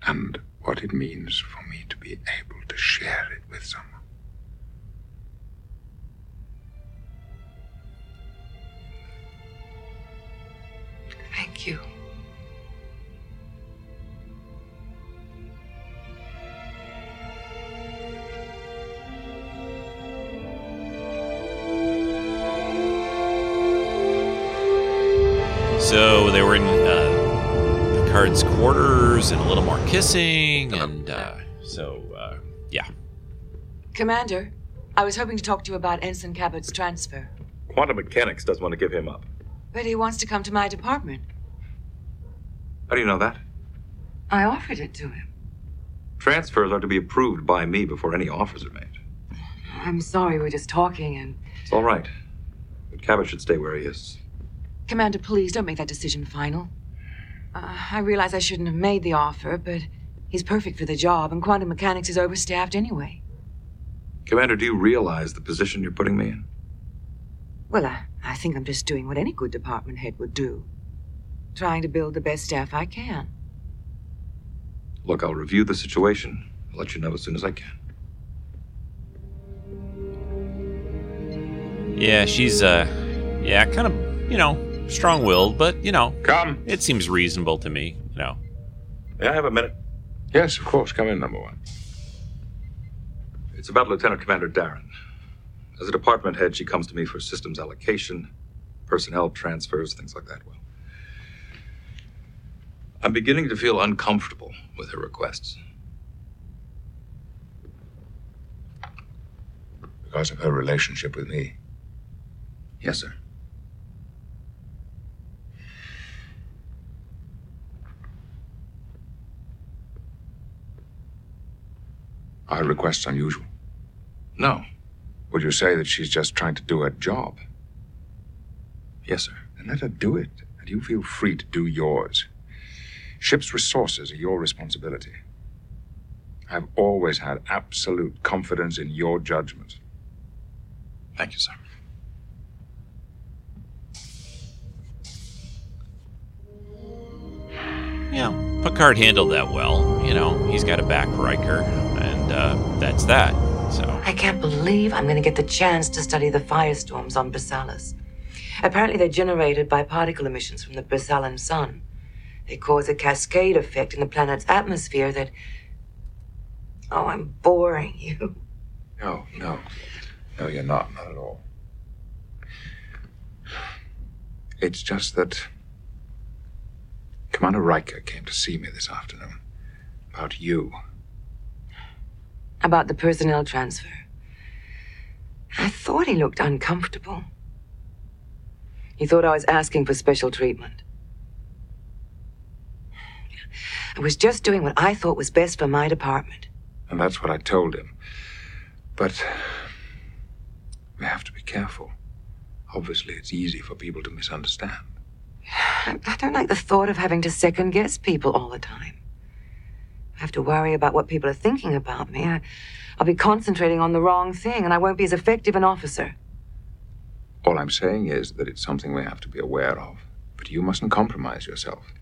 And what it means for me to be able to share it with someone. Thank you. So they were in uh, Picard's quarters and a little more kissing, and uh, so uh, yeah. Commander, I was hoping to talk to you about Ensign Cabot's transfer, Quantum mechanics doesn't want to give him up. But he wants to come to my department. How do you know that? I offered it to him. Transfers are to be approved by me before any offers are made. I'm sorry, we're just talking, and It's all right. But Cabot should stay where he is. Commander, please don't make that decision final. Uh, I realize I shouldn't have made the offer, but he's perfect for the job, and quantum mechanics is overstaffed anyway. Commander, do you realize the position you're putting me in? Well, I, I think I'm just doing what any good department head would do trying to build the best staff I can. Look, I'll review the situation. I'll let you know as soon as I can. Yeah, she's uh, yeah, kind of you know strong-willed, but you know, come. It seems reasonable to me. You know. May I have a minute? Yes, of course. Come in, number one. It's about Lieutenant Commander Daren. As a department head, she comes to me for systems allocation, personnel transfers, things like that. Well, I'm beginning to feel uncomfortable with her requests. Because of her relationship with me. Yes, sir. Are her requests unusual? No. Would you say that she's just trying to do her job? Yes, sir. Then let her do it, and you feel free to do yours. Ship's resources are your responsibility. I've always had absolute confidence in your judgment. Thank you, sir. Yeah, Picard handled that well. You know, he's got a back Riker, and uh, that's that. So I can't believe I'm going to get the chance to study the firestorms on Bersallis. Apparently, they're generated by particle emissions from the Brisalan sun. They cause a cascade effect in the planet's atmosphere that. Oh, I'm boring you. No, no. No, you're not. Not at all. It's just that Commander Riker came to see me this afternoon about you. About the personnel transfer. I thought he looked uncomfortable. He thought I was asking for special treatment. I was just doing what I thought was best for my department. And that's what I told him. But we have to be careful. Obviously, it's easy for people to misunderstand. I don't like the thought of having to second guess people all the time. I have to worry about what people are thinking about me. I, I'll be concentrating on the wrong thing, and I won't be as effective an officer. All I'm saying is that it's something we have to be aware of. But you mustn't compromise yourself.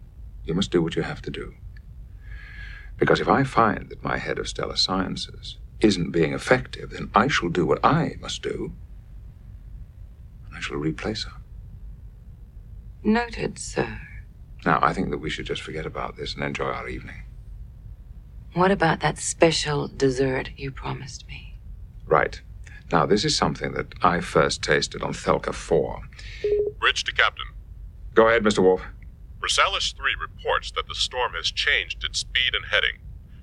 You must do what you have to do. Because if I find that my head of stellar sciences isn't being effective, then I shall do what I must do. And I shall replace her. Noted, sir. Now, I think that we should just forget about this and enjoy our evening. What about that special dessert you promised me? Right. Now, this is something that I first tasted on Thelka 4. Bridge to Captain. Go ahead, Mr. Worf. Bersallis 3 reports that the storm has changed its speed and heading.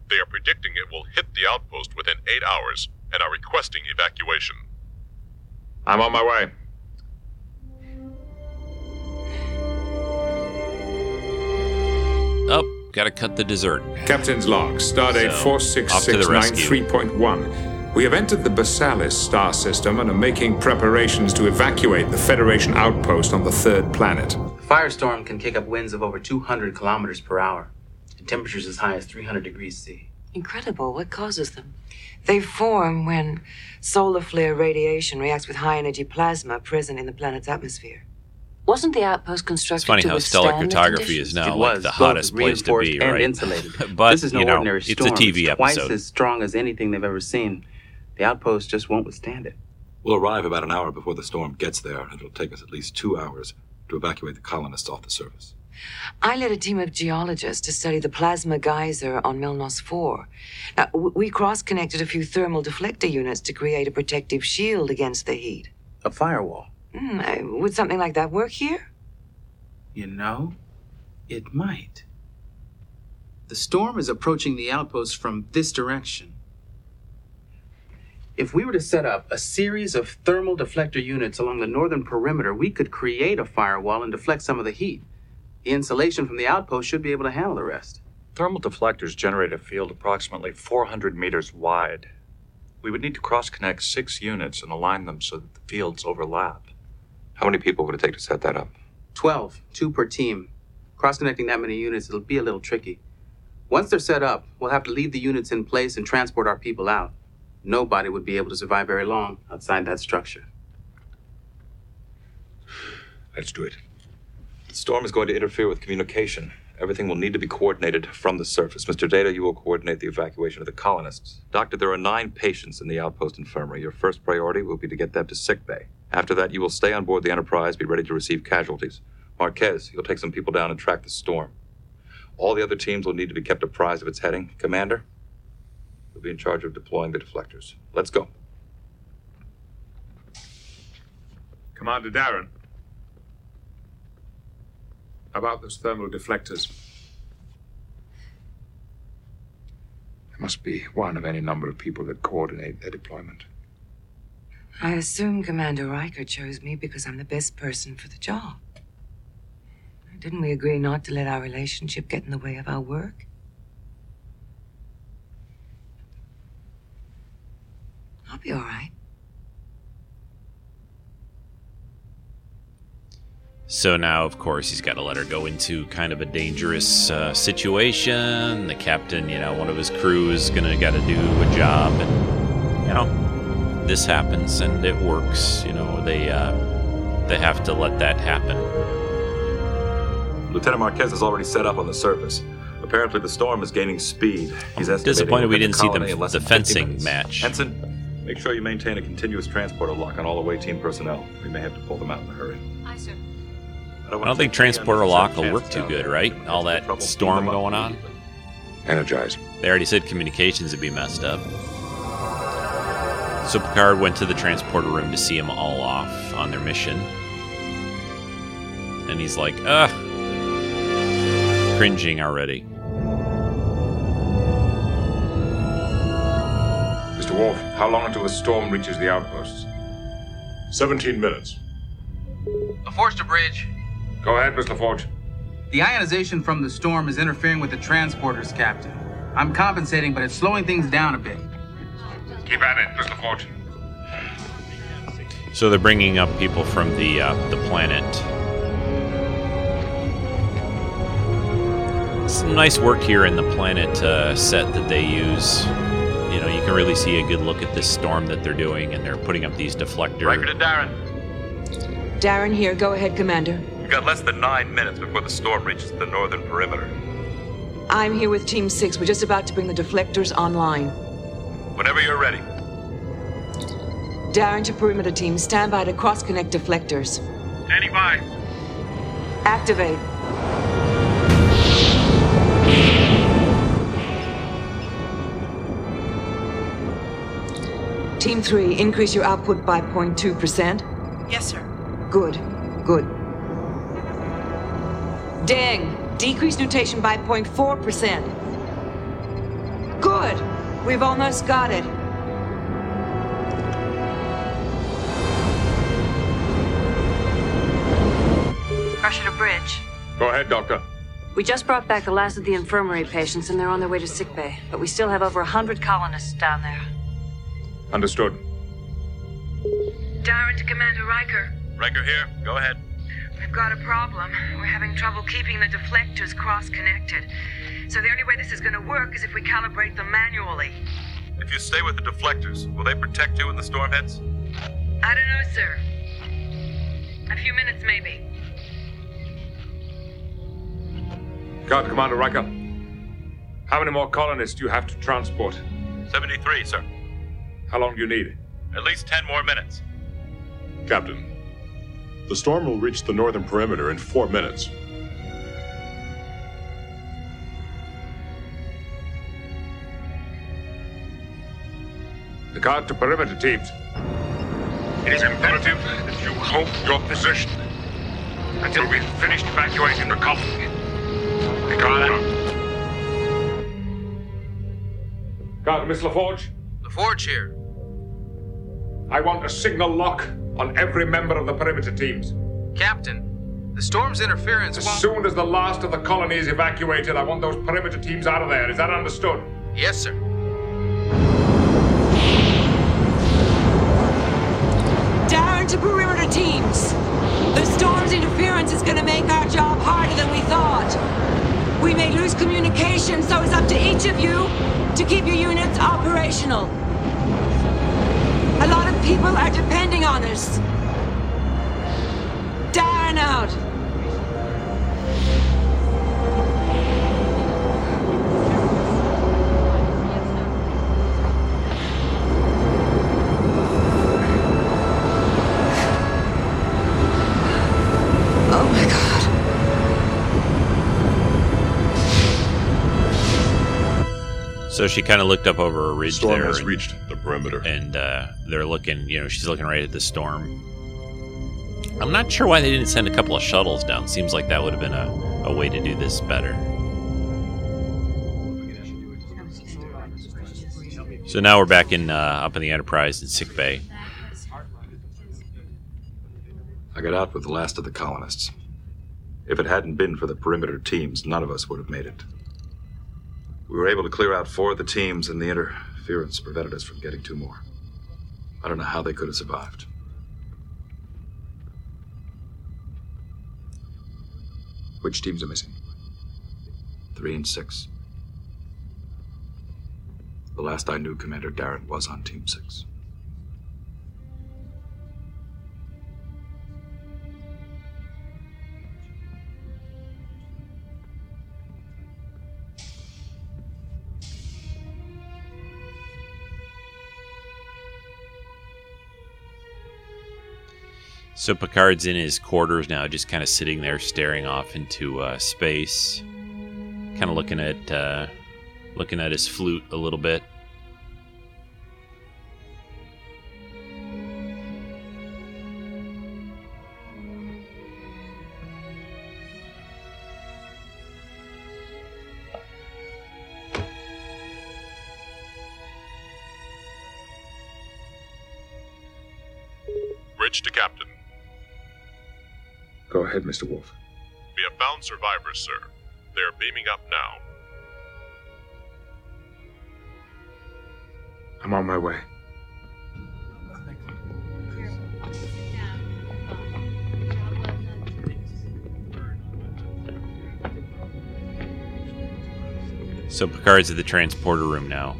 They are predicting it will hit the outpost within eight hours and are requesting evacuation. I'm on my way. Oh, gotta cut the dessert. Captain's log, stardate So, off to the rescue. 4669.3.1. We have entered the Bersallis star system and are making preparations to evacuate the Federation outpost on the third planet. Firestorm can kick up winds of over 200 kilometers per hour, and temperatures as high as 300 degrees C. Incredible. What causes them? They form when solar flare radiation reacts with high energy plasma present in the planet's atmosphere. Wasn't the outpost constructed It's funny to how stellar withstand the cartography is now It like was the both hottest place to reinforced be, and right? insulated. but this is no you know, ordinary it's a storm. TV twice episode. as strong as anything they've ever seen. The outpost just won't withstand it. We'll arrive about an hour before the storm gets there, and it'll take us at least two hours to evacuate the colonists off the surface. I led a team of geologists to study the plasma geyser on Milnos 4. Now, we cross connected a few thermal deflector units to create a protective shield against the heat. A firewall. Uh, would something like that work here? You know, it might. The storm is approaching the outpost from this direction. If we were to set up a series of thermal deflector units along the northern perimeter, we could create a firewall and deflect some of the heat. The insulation from the outpost should be able to handle the rest. Thermal deflectors generate a field approximately 400 meters wide. We would need to cross connect six units and align them so that the fields overlap. How many people would it take to set that up? 12, two per team. Cross connecting that many units, it'll be a little tricky. Once they're set up, we'll have to leave the units in place and transport our people out. Nobody would be able to survive very long outside that structure. Let's do it. The storm is going to interfere with communication. Everything will need to be coordinated from the surface. Mr. Data, you will coordinate the evacuation of the colonists. Doctor, there are nine patients in the outpost infirmary. Your first priority will be to get them to sick bay. After that, you will stay on board the Enterprise, be ready to receive casualties. Marquez, you'll take some people down and track the storm. All the other teams will need to be kept apprised of its heading. Commander, you'll be in charge of deploying the deflectors. Let's go. Commander Daren. About those thermal deflectors? There must be one of any number of people that coordinate their deployment. I assume Commander Riker chose me because I'm the best person for the job. Didn't we agree not to let our relationship get in the way of our work? I'll be all right. So now, of course, he's got to let her go into kind of a dangerous uh, situation. The captain, you know, one of his crew is gonna got to do a job, and you know, this happens and it works. You know, they uh, they have to let that happen. Lieutenant Marquez is already set up on the surface. Apparently, the storm is gaining speed. He's estimating disappointed we didn't see the- in the fencing minutes. match. Ensign, make sure you maintain a continuous transporter lock on all away team personnel. We may have to pull them out in a hurry. Aye, sir. I don't think transporter lock will work too good, right? All that storm going on. Energize. They already said communications would be messed up. So Picard went to the transporter room to see them all off on their mission. And he's like, ugh. Cringing already. Mr. Worf, how long until the storm reaches the outposts? 17 minutes. LaForge to bridge. Go ahead, Mr. LaForge. The ionization from the storm is interfering with the transporters, Captain. I'm compensating, but it's slowing things down a bit. Keep at it, Miss LaForge. So they're bringing up people from the uh, the planet. Some nice work here in the planet uh, set that they use. You know, you can really see a good look at this storm that they're doing, and they're putting up these deflectors. Riker to Daren. Daren here. Go ahead, Commander. We've got less than nine minutes before the storm reaches the northern perimeter. I'm here with Team 6. We're just about to bring the deflectors online. Whenever you're ready. Daren to perimeter team. Stand by to cross connect deflectors. Standing by. Activate. Team 3, increase your output by 0.2%. Yes, sir. Good, good. Ding. Decreased nutation by 0.4%. Good. We've almost got it. Crusher to bridge. Go ahead, Doctor. We just brought back the last of the infirmary patients, and they're on their way to sickbay. But we still have over a hundred colonists down there. Understood. Daren to Commander Riker. Riker here. Go ahead. We've got a problem. We're having trouble keeping the deflectors cross-connected. So the only way this is going to work is if we calibrate them manually. If you stay with the deflectors, will they protect you when the storm hits? I don't know, sir. A few minutes, maybe. Guard Commander Riker. How many more colonists do you have to transport? 73, sir. How long do you need? At least 10 more minutes. Captain, the storm will reach the northern perimeter in four minutes. The guard to perimeter teams. It is imperative that you hold your position until we've finished evacuating the colony. Guard out. Guard, Miss LaForge. LaForge here. I want a signal lock on every member of the perimeter teams. Captain, the storm's interference As won't... soon as the last of the colony is evacuated, I want those perimeter teams out of there. Is that understood? Yes, sir. Down to perimeter teams. The storm's interference is gonna make our job harder than we thought. We may lose communication, so it's up to each of you to keep your units operational. People are depending on us. Daren out. So she kind of looked up over a ridge Storm there. has and- reached the perimeter. and uh, they're looking. You know, she's looking right at the storm. I'm not sure why they didn't send a couple of shuttles down. Seems like that would have been a, a way to do this better. So now we're back in uh, up in the Enterprise in sick bay. I got out with the last of the colonists. If it hadn't been for the perimeter teams, none of us would have made it. We were able to clear out four of the teams, and the interference prevented us from getting two more. I don't know how they could have survived. Which teams are missing? Three and six. The last I knew, Commander Daren was on Team Six. So Picard's in his quarters now, just kind of sitting there, staring off into uh, space, kind of looking at uh, looking at his flute a little bit. Ahead, Mr. Worf. We have found survivors, sir. They are beaming up now. I'm on my way. So Picard's at the transporter room now.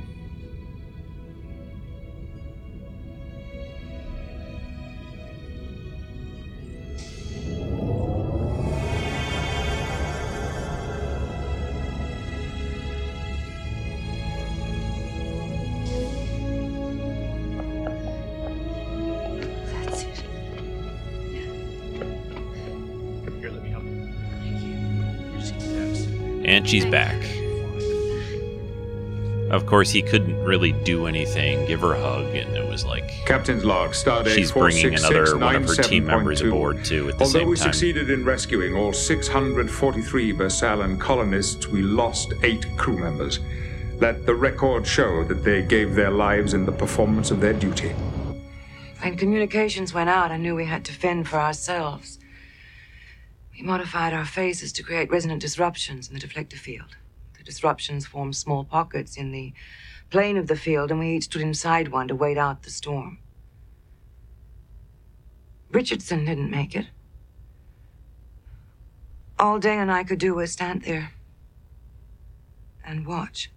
She's back. of course, he couldn't really do anything, give her a hug, and it was like Captain's log, stardate she's bringing another one of her team members 46697.2. aboard too at the Although same we succeeded in rescuing all 643 Versaillan colonists, we lost eight crew members. Let the record show that they gave their lives in the performance of their duty. When communications went out, I knew we had to fend for ourselves. We modified our phases to create resonant disruptions in the deflector field. The disruptions formed small pockets in the plane of the field, and we each stood inside one to wait out the storm. Richardson didn't make it. All Day and I could do was stand there and watch.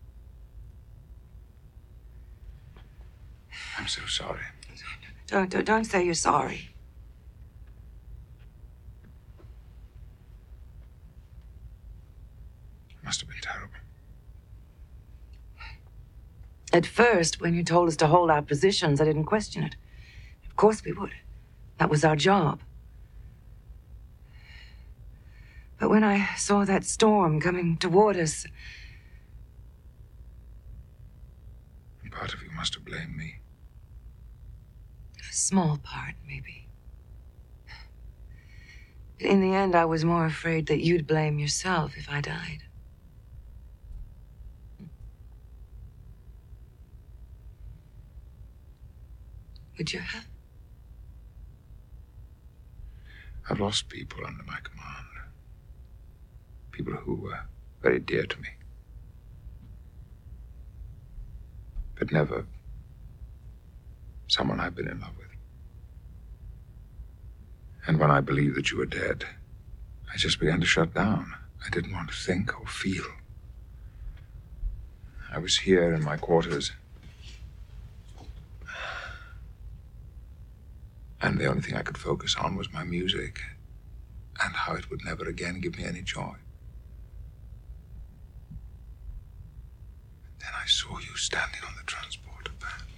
I'm so sorry. Don't, don't, don't say you're sorry. Must have been terrible. At first, when you told us to hold our positions, I didn't question it. Of course we would. That was our job. But when I saw that storm coming toward us, Part of you must have blamed me. a small part, maybe. But In the end, I was more afraid that you'd blame yourself if I died. Would you have? I've lost people under my command. People who were very dear to me. But never someone I've been in love with. And when I believed that you were dead, I just began to shut down. I didn't want to think or feel. I was here in my quarters. And the only thing I could focus on was my music and how it would never again give me any joy. Then I saw you standing on the transporter van.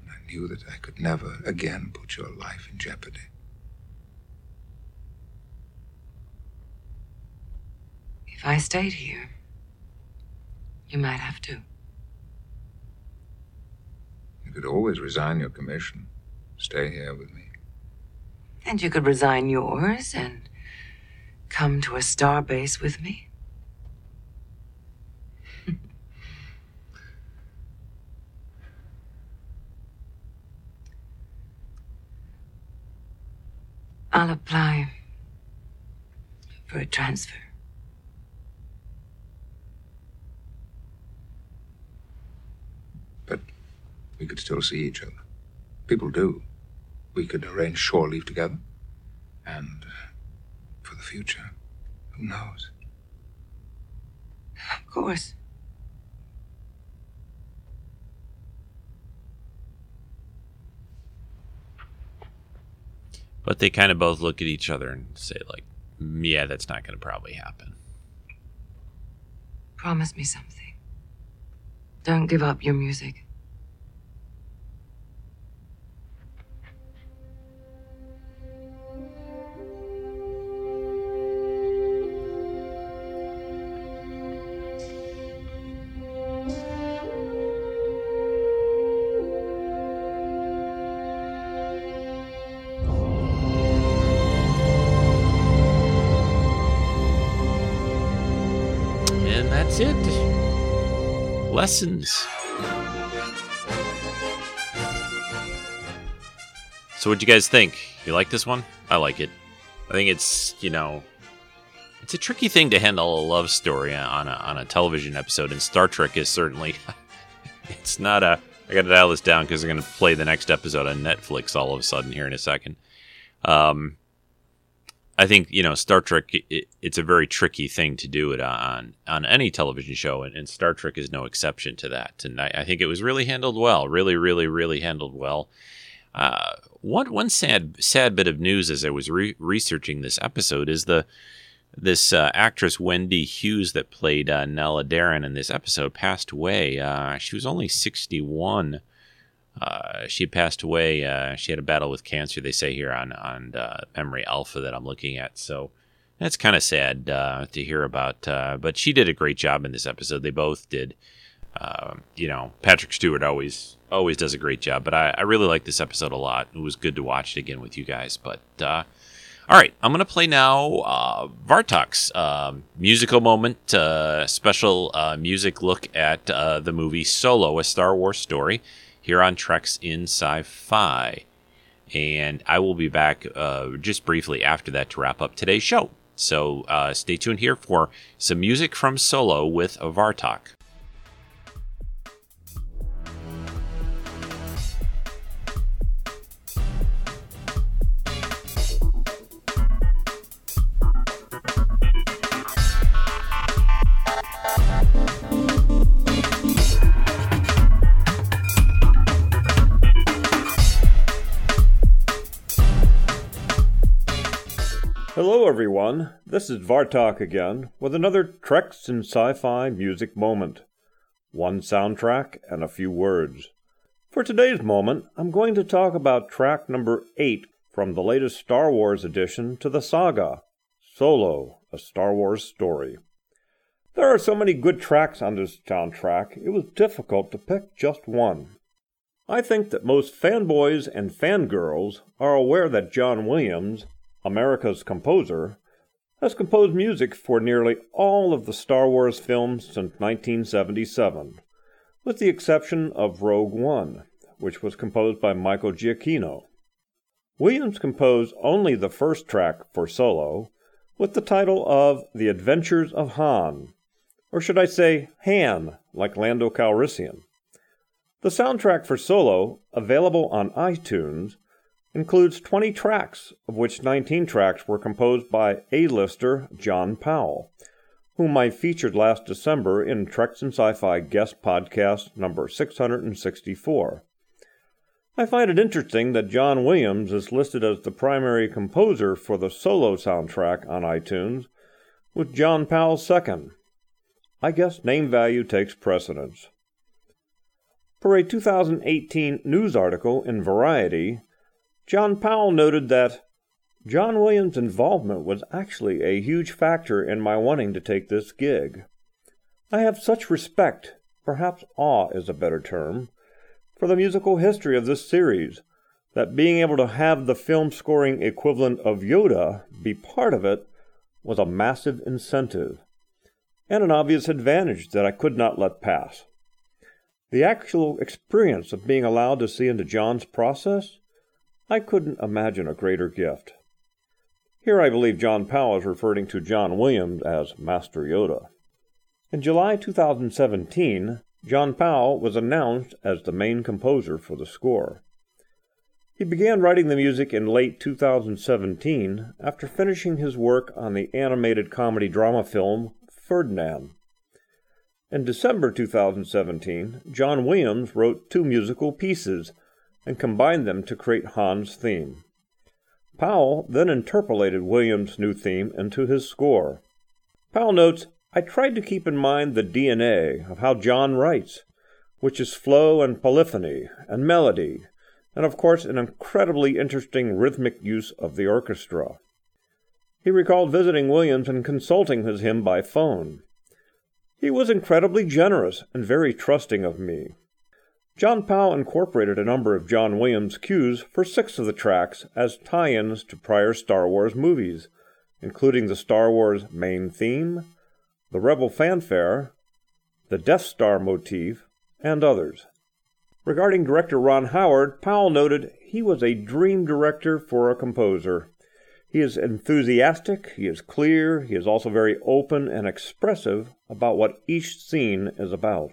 And I knew that I could never again put your life in jeopardy. If I stayed here, you might have to. You could always resign your commission, stay here with me. And you could resign yours and come to a star base with me. I'll apply for a transfer. We could still see each other. People do. We could arrange shore leave together. And for the future, who knows? Of course. But they kind of both look at each other and say, like, "Mm, yeah, that's not going to probably happen. Promise me something. Don't give up your music. Lessons. So, what'd you guys think? You like this one? I like it. I think it's, you know, it's a tricky thing to handle a love story on a, on a television episode, and Star Trek is certainly. it's not a. I got to dial this down because I'm going to play the next episode on Netflix all of a sudden here in a second. Um, I think you know Star Trek. It, it's a very tricky thing to do it on on any television show, and, and Star Trek is no exception to that. And I, I think it was really handled well, really, really, really handled well. Uh, one one sad sad bit of news as I was re- researching this episode is the this uh, actress Wendy Hughes that played uh, Nella Daren in this episode passed away. Uh, she was only sixty one. Uh, she had passed away. Uh, she had a battle with cancer. They say here on on uh, Memory Alpha that I'm looking at. So That's kind of sad uh, to hear about, uh, but she did a great job in this episode. They both did. Uh, you know, Patrick Stewart always always does a great job, but I, I really like this episode a lot. It was good to watch it again with you guys. But all right, I'm gonna play now Vartok's um, musical moment, special music look at the movie Solo, a Star Wars story, here on Treks and Sci-Fi, and I will be back uh, just briefly after that to wrap up today's show. So uh, stay tuned here for some music from Solo with Vartok. Everyone. This is Vartok again with another Treks and Sci-Fi music moment. One soundtrack and a few words. For today's moment, I'm going to talk about track number 8 from the latest Star Wars addition to the saga Solo, a Star Wars story. There are so many good tracks on this soundtrack, it was difficult to pick just one. I think that most fanboys and fangirls are aware that John Williams America's composer, has composed music for nearly all of the Star Wars films since 1977, with the exception of Rogue One, which was composed by Michael Giacchino. Williams composed only the first track for Solo, with the title of The Adventures of Han, or should I say Han, like Lando Calrissian. The soundtrack for Solo, available on iTunes, includes 20 tracks, of which 19 tracks were composed by A-lister John Powell, whom I featured last December in Treks and Sci-Fi guest podcast number 664. I find it interesting that John Williams is listed as the primary composer for the solo soundtrack on iTunes, with John Powell second. I guess name value takes precedence. For a 2018 news article in Variety, John Powell noted that John Williams' involvement was actually a huge factor in my wanting to take this gig. I have such respect, perhaps awe is a better term, for the musical history of this series that being able to have the film scoring equivalent of Yoda be part of it was a massive incentive and an obvious advantage that I could not let pass. The actual experience of being allowed to see into John's process I couldn't imagine a greater gift. Here I believe John Powell is referring to John Williams as Master Yoda. In July 2017, John Powell was announced as the main composer for the score. He began writing the music in late 2017 after finishing his work on the animated comedy drama film Ferdinand. In December 2017, John Williams wrote two musical pieces and combined them to create Han's theme. Powell then interpolated Williams' new theme into his score. Powell notes, I tried to keep in mind the DNA of how John writes, which is flow and polyphony and melody, and of course an incredibly interesting rhythmic use of the orchestra. He recalled visiting Williams and consulting with him by phone. He was incredibly generous and very trusting of me. John Powell incorporated a number of John Williams cues for six of the tracks as tie ins to prior Star Wars movies, including the Star Wars main theme, the Rebel fanfare, the Death Star motif, and others. Regarding director Ron Howard, Powell noted he was a dream director for a composer. He is enthusiastic, he is clear, he is also very open and expressive about what each scene is about.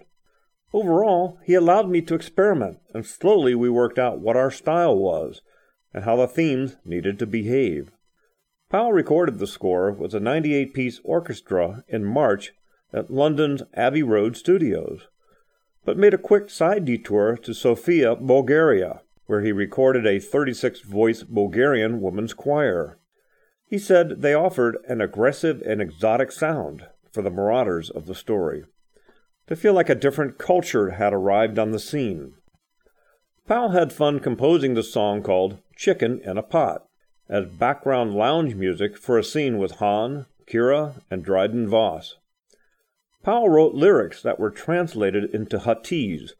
Overall, he allowed me to experiment, and slowly we worked out what our style was and how the themes needed to behave. Powell recorded the score with a 98 piece orchestra in March at London's Abbey Road Studios, but made a quick side detour to Sofia, Bulgaria, where he recorded a 36 voice Bulgarian women's choir. He said they offered an aggressive and exotic sound for the marauders of the story to feel like a different culture had arrived on the scene. Powell had fun composing the song called Chicken in a Pot, as background lounge music for a scene with Han, Qi'ra, and Dryden Voss. Powell wrote lyrics that were translated into Huttese,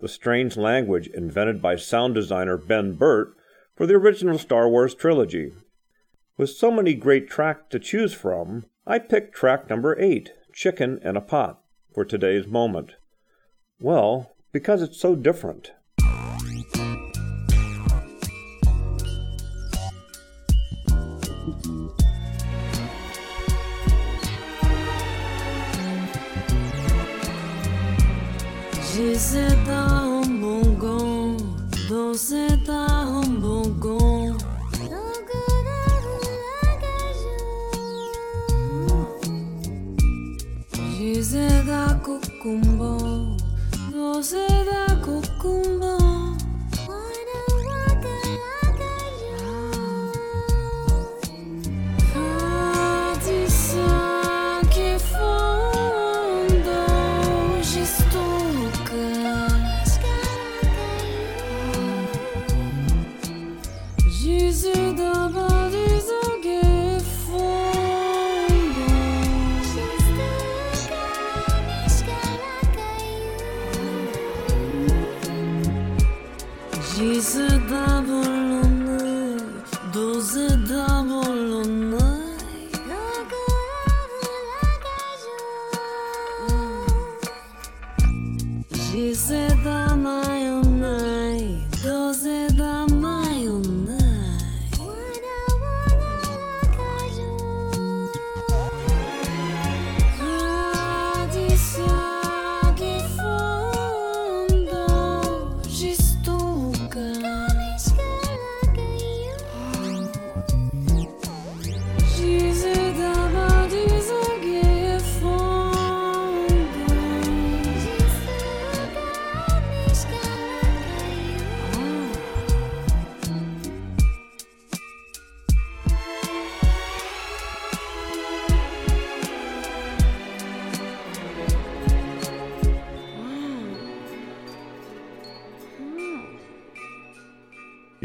the strange language invented by sound designer Ben Burtt for the original Star Wars trilogy. With so many great tracks to choose from, I picked track number 8, Chicken in a Pot, for today's moment. Well, because it's so different. J'essaie d'un um bon gant, danser d'un um bon gant. cucumbo, no se da cucumbo.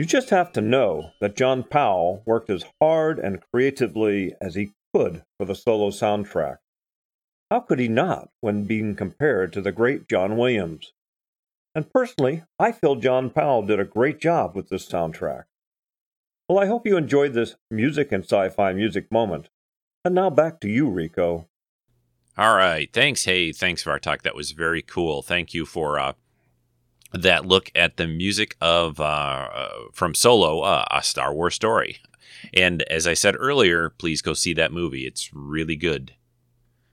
You just have to know that John Powell worked as hard and creatively as he could for the solo soundtrack. How could he not when being compared to the great John Williams? And personally, I feel John Powell did a great job with this soundtrack. Well, I hope you enjoyed this music and sci fi music moment. And now back to you, Rico. All right. Thanks. Hey, thanks, Vartok. That was very cool. Thank you for uh, that look at the music of uh, uh, from Solo, uh, a Star Wars story. And as I said earlier, please go see that movie. It's really good.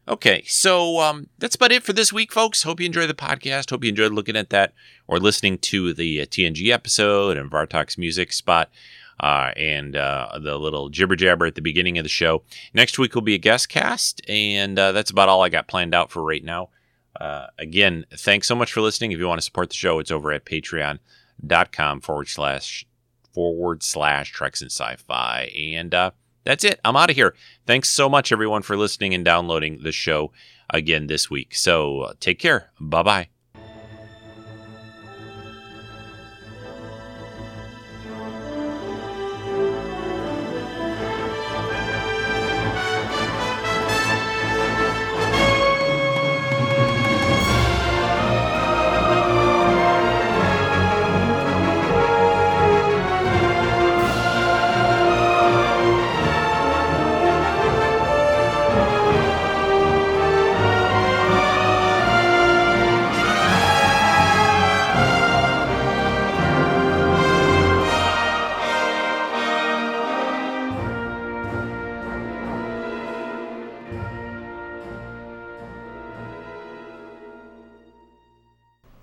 Okay, so um, that's about it for this week, folks. Hope you enjoyed the podcast. Hope you enjoyed looking at that or listening to the uh, TNG episode and Vartok's music spot uh, and uh, the little jibber jabber at the beginning of the show. Next week will be a guest cast, and uh, that's about all I got planned out for right now. Uh, again, thanks so much for listening. If you want to support the show, it's over at patreon.com forward slash forward slash Treks and Sci-Fi. And uh, that's it. I'm out of here. Thanks so much, everyone, for listening and downloading the show again this week. So uh, take care. Bye bye.